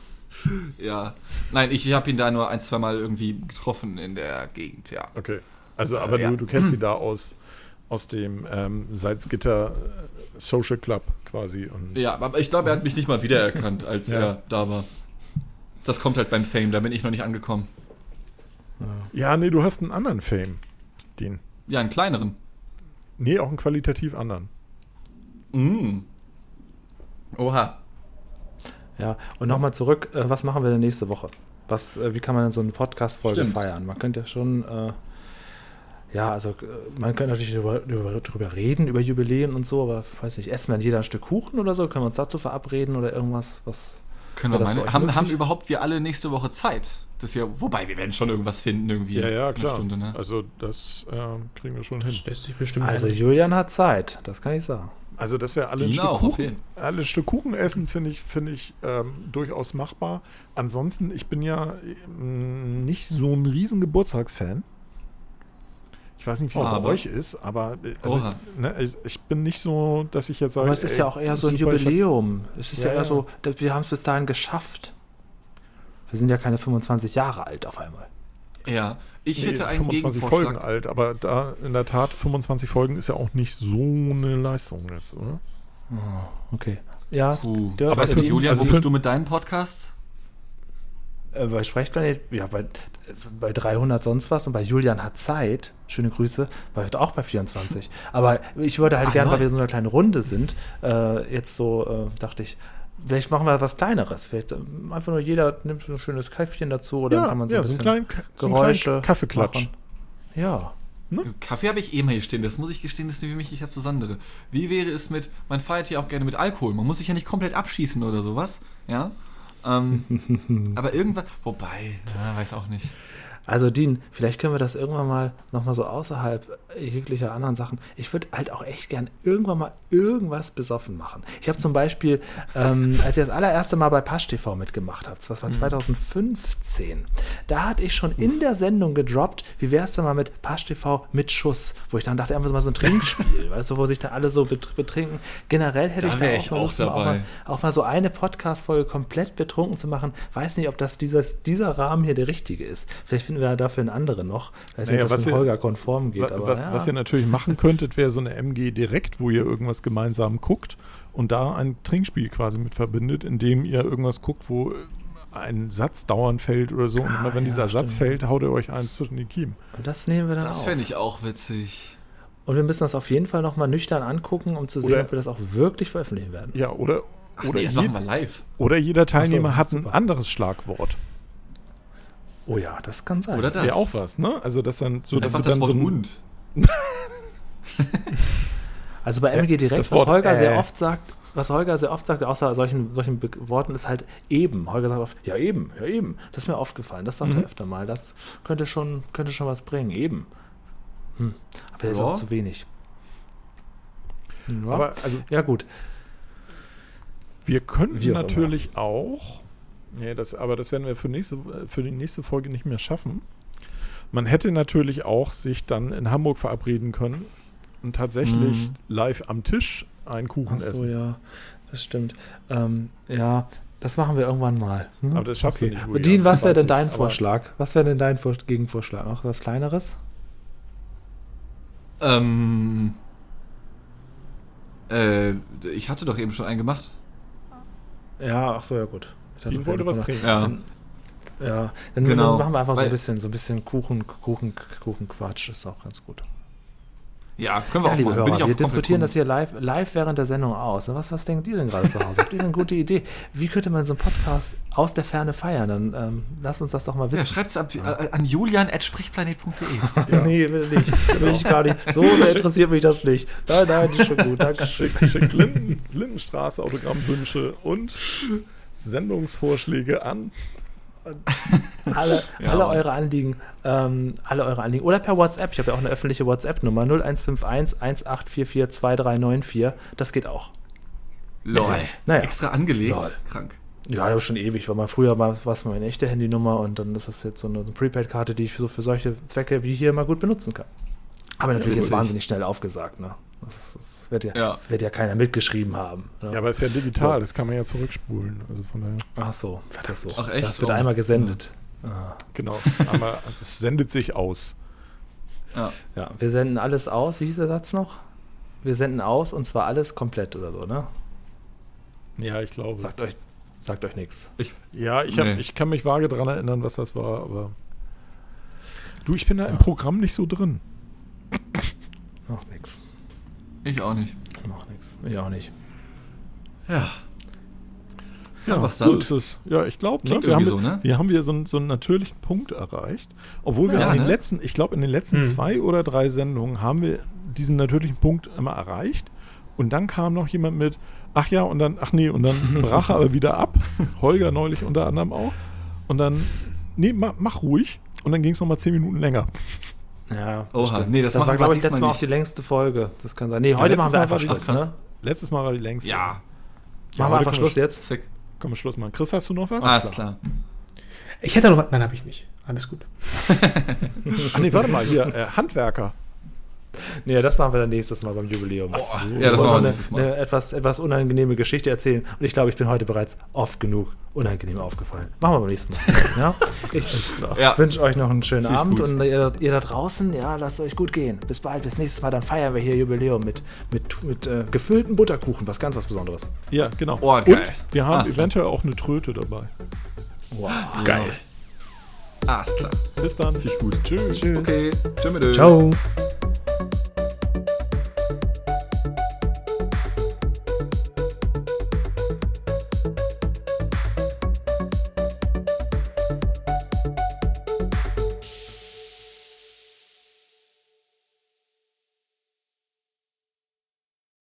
Ja. Nein, ich habe ihn da nur ein, zwei Mal irgendwie getroffen in der Gegend, ja. Okay. Also, Äh, aber ja. du, du kennst sie da aus, aus dem ähm, Salzgitter äh, Social Club quasi. Und Ja, aber ich glaube, er hat mich nicht mal wiedererkannt, als Ja. er da war. Das kommt halt beim Fame, da bin ich noch nicht angekommen. ja, nee, du hast einen anderen Fame. Den. Ja, einen kleineren. Nee, auch einen qualitativ anderen. Mm. Oha. Ja, und nochmal zurück, äh, was machen wir denn nächste Woche? Was, äh, wie kann man denn so eine Podcast-Folge feiern? Man könnte ja schon, äh, ja, also äh, man könnte natürlich darüber, darüber, darüber reden, über Jubiläen und so, aber ich weiß nicht, essen wir jeder ein Stück Kuchen oder so? Können wir uns dazu verabreden oder irgendwas, was. Können wir meine, haben, haben überhaupt wir alle nächste Woche Zeit? Das ist ja, wobei, wir werden schon irgendwas finden, irgendwie. Ja, ja, Eine klar. Stunde, ne? Also, das ähm, kriegen wir schon hin. Das lässt sich bestimmt Also einrichten. Julian hat Zeit, das kann ich sagen. Also, dass wir alle ein Stück auch, auf Kuchen, alle ein Stück Kuchen essen, finde ich, finde ich ähm, durchaus machbar. Ansonsten, ich bin ja ähm, nicht so ein riesen Geburtstagsfan. Ich weiß nicht, wie es bei Aber- euch ist, aber äh, also Oha. ich, ne, ich, ich bin nicht so, dass ich jetzt sage. Aber es ist ey, ja auch eher so ein super, ich hab- Jubiläum. Es ist ja, Ja, eher ja. so, dass wir haben es bis dahin geschafft. Wir sind ja keine 25 Jahre alt auf einmal. Ja, ich Nee, hätte einen 25 Gegenvorschlag. Folgen alt, aber da in der Tat 25 Folgen ist ja auch nicht so eine Leistung jetzt, oder? Okay. Ja, Puh. der- Aber also Julian, also wo bist du mit deinem Podcast? Äh, bei Sprechplanet, ja, bei, bei 300 sonst was und bei Julian hat Zeit, schöne Grüße, bei, auch bei 24. Aber ich würde halt gerne, weil wir so eine kleine Runde sind, äh, jetzt so, äh, dachte ich, vielleicht machen wir was Kleineres. Vielleicht ähm, einfach nur jeder nimmt so ein schönes Käffchen dazu oder dann kann man so ja, ein so einen bisschen kleinen, so einen Geräusche kleinen Kaffeeklatsch. Ja. Kaffee habe ich eh mal hier stehen. Das muss ich gestehen, das ist für mich nicht das Besondere. Wie wäre es mit, man feiert hier auch gerne mit Alkohol. Man muss sich ja nicht komplett abschießen oder sowas. Ja. Ähm, aber irgendwann, wobei, ja, weiß auch nicht. Also Dean, vielleicht können wir das irgendwann mal nochmal so außerhalb jeglicher anderen Sachen. Ich würde halt auch echt gern irgendwann mal irgendwas besoffen machen. Ich habe zum Beispiel, ähm, als ich das allererste Mal bei Pasch TV mitgemacht habe, das war 2015, da hatte ich schon in der Sendung gedroppt, wie wäre es denn mal mit Pasch TV mit Schuss, wo ich dann dachte, einfach mal so ein Trinkspiel, weißt du, wo sich da alle so bet- betrinken. Generell hätte Da ich da auch ich mal auch Lust, auch, mal, auch mal so eine Podcast-Folge komplett betrunken zu machen. Weiß nicht, ob das dieses, dieser Rahmen hier der richtige ist. Vielleicht finden wir dafür einen anderen noch. Weiß Naja, nicht, ob was das ihr- Holger konform geht. Wa- aber was, ja. was ihr natürlich machen könntet, wäre so eine MG direkt, wo ihr irgendwas gemeinsam guckt und da ein Trinkspiel quasi mit verbindet, indem ihr irgendwas guckt, wo ein Satz dauernd fällt oder so. und Ah, immer wenn ja, dieser Satz stimmt. fällt, haut ihr euch einen zwischen die Kiemen. Und das nehmen wir dann Das auf. fände ich auch witzig. Und wir müssen das auf jeden Fall nochmal nüchtern angucken, um zu sehen, Oder- ob wir das auch wirklich veröffentlichen werden. Ja, oder, Ach oder, nee, das je, machen wir live. oder jeder Teilnehmer so, hat ein super. anderes Schlagwort. Oh ja, das kann sein. Oder das? Wäre auch was, ne? Also das dann so, dass Einfach du das dann Wort so ein, und. Also bei MG direkt, das was Wort, Holger sehr äh. oft sagt, was Holger sehr oft sagt, außer solchen, solchen Be Worten, ist halt eben. Holger sagt oft, ja eben, ja eben. Das ist mir aufgefallen. Das sagt Mhm. er öfter mal. Das könnte schon, könnte schon was bringen. Eben. Hm. Aber das ist auch zu wenig. Ja, Aber also ja gut. wir könnten auch natürlich auch, nee, das, aber das werden wir für, nächste, für die nächste Folge nicht mehr schaffen. Man hätte natürlich auch sich dann in Hamburg verabreden können und tatsächlich Mhm. live am Tisch einen Kuchen Ach so, essen. ja. Das stimmt. Ähm, ja, das machen wir irgendwann mal. Hm? Aber das schaffst du nicht, Julian. Dean, was wäre denn nicht, dein aber- Vorschlag? Was wäre denn dein Vor Gegenvorschlag? Noch was Kleineres? Ähm. Äh, ich hatte doch eben schon einen gemacht. Ja, ach so, ja gut. Ich dachte, Dean wollte was trinken. Ja. Dann, ja, dann, Genau. dann machen wir einfach so ein bisschen, so ein bisschen Kuchen, Kuchen, Kuchenquatsch. Ist auch ganz gut. Ja, können wir Ja, auch liebe machen. Hörer, Bin ich auch wir diskutieren das hier live, live während der Sendung aus. Was, was denkt ihr denn gerade zu Hause? Habt ihr eine gute Idee? Wie könnte man so einen Podcast aus der Ferne feiern? Dann ähm, lasst uns das doch mal mit. Ja, wissen. schreibt's ab, äh, an julian.sprechplanet.de. Ja. Nee, will nicht. Will ich gar nicht. So sehr interessiert mich das nicht. Nein, nein, ist schon gut. Danke. Schick, schick Linden, Lindenstraße, Autogrammwünsche und Sendungsvorschläge an. alle, Ja, alle eure Anliegen, ähm, alle eure Anliegen. Oder per WhatsApp. Ich habe ja auch eine öffentliche WhatsApp-Nummer 0151 1844 2394. Das geht auch. Lol. Naja. Extra angelegt. Lol. Krank. Ja, das ist schon ewig, weil mal früher war war es meine echte Handynummer und dann ist das jetzt so eine Prepaid-Karte, die ich für, so für solche Zwecke wie hier mal gut benutzen kann. Aber natürlich ist witzig. wahnsinnig schnell aufgesagt, ne? Das, das wird, ja, Ja. wird ja keiner mitgeschrieben haben. Ne? Ja, aber es ist ja digital, So. das kann man ja zurückspulen. Also von daher, Ach so, das so. Ach, echt? Das wird Warum? einmal gesendet. Ah. genau. Aber es sendet sich aus. Ja. Ja, wir senden alles aus. Wie hieß der Satz noch? Wir senden aus und zwar alles komplett oder so, ne? Ja, ich glaube. Sagt euch, sagt euch nichts. Ja, ich, hab, Nee. ich kann mich vage daran erinnern, was das war, aber. Du, ich bin da im Programm nicht so drin. Ich auch nicht. Noch nichts. Ich auch nicht. Ja. Ja, was so dann? ist es. Ja, ich glaube, ne? Wir, haben, so, ne? wir haben hier so einen, so einen natürlichen Punkt erreicht. Obwohl wir Ja, in den ne? letzten, ich glaube, in den letzten Hm. zwei oder drei Sendungen haben wir diesen natürlichen Punkt immer erreicht. Und dann kam noch jemand mit, ach ja, und dann, ach nee, und dann brach er aber wieder ab. Holger neulich unter anderem auch. Und dann, nee, mach, mach ruhig. Und dann ging es nochmal zehn Minuten länger. Ja. Oha, stimmt. nee, das das war, glaube ich, letztes Mal auch nicht. die längste Folge. Das kann sein. Nee, heute machen wir einfach Schluss, ne? Letztes Mal war die längste. Ja. Machen wir einfach Schluss jetzt. Sick. Können wir Schluss machen. Chris, hast du noch was? Alles klar. Ich hätte noch was. Nein, habe ich nicht. Alles gut. Ach nee, warte mal, hier, äh, Handwerker. Nee, das machen wir dann nächstes Mal beim Jubiläum. Ja, das machen wir eine, nächstes Mal. eine etwas, etwas unangenehme Geschichte erzählen. Und ich glaube, ich bin heute bereits oft genug unangenehm aufgefallen. Machen wir beim nächsten Mal. Ja? Ich Ja. wünsche euch noch einen schönen ich Abend gut. und ihr, ihr da draußen, ja, lasst euch gut gehen. Bis bald, bis nächstes Mal. Dann feiern wir hier Jubiläum mit, mit, mit äh, gefüllten Butterkuchen, was ganz was Besonderes. Ja, genau. Oh, geil. Und wir haben klar. eventuell auch eine Tröte dabei. Wow. Geil. Alles klar. Bis dann. Finde ich gut. Tschüss. Tschüss. Okay. Tschüss. Ciao.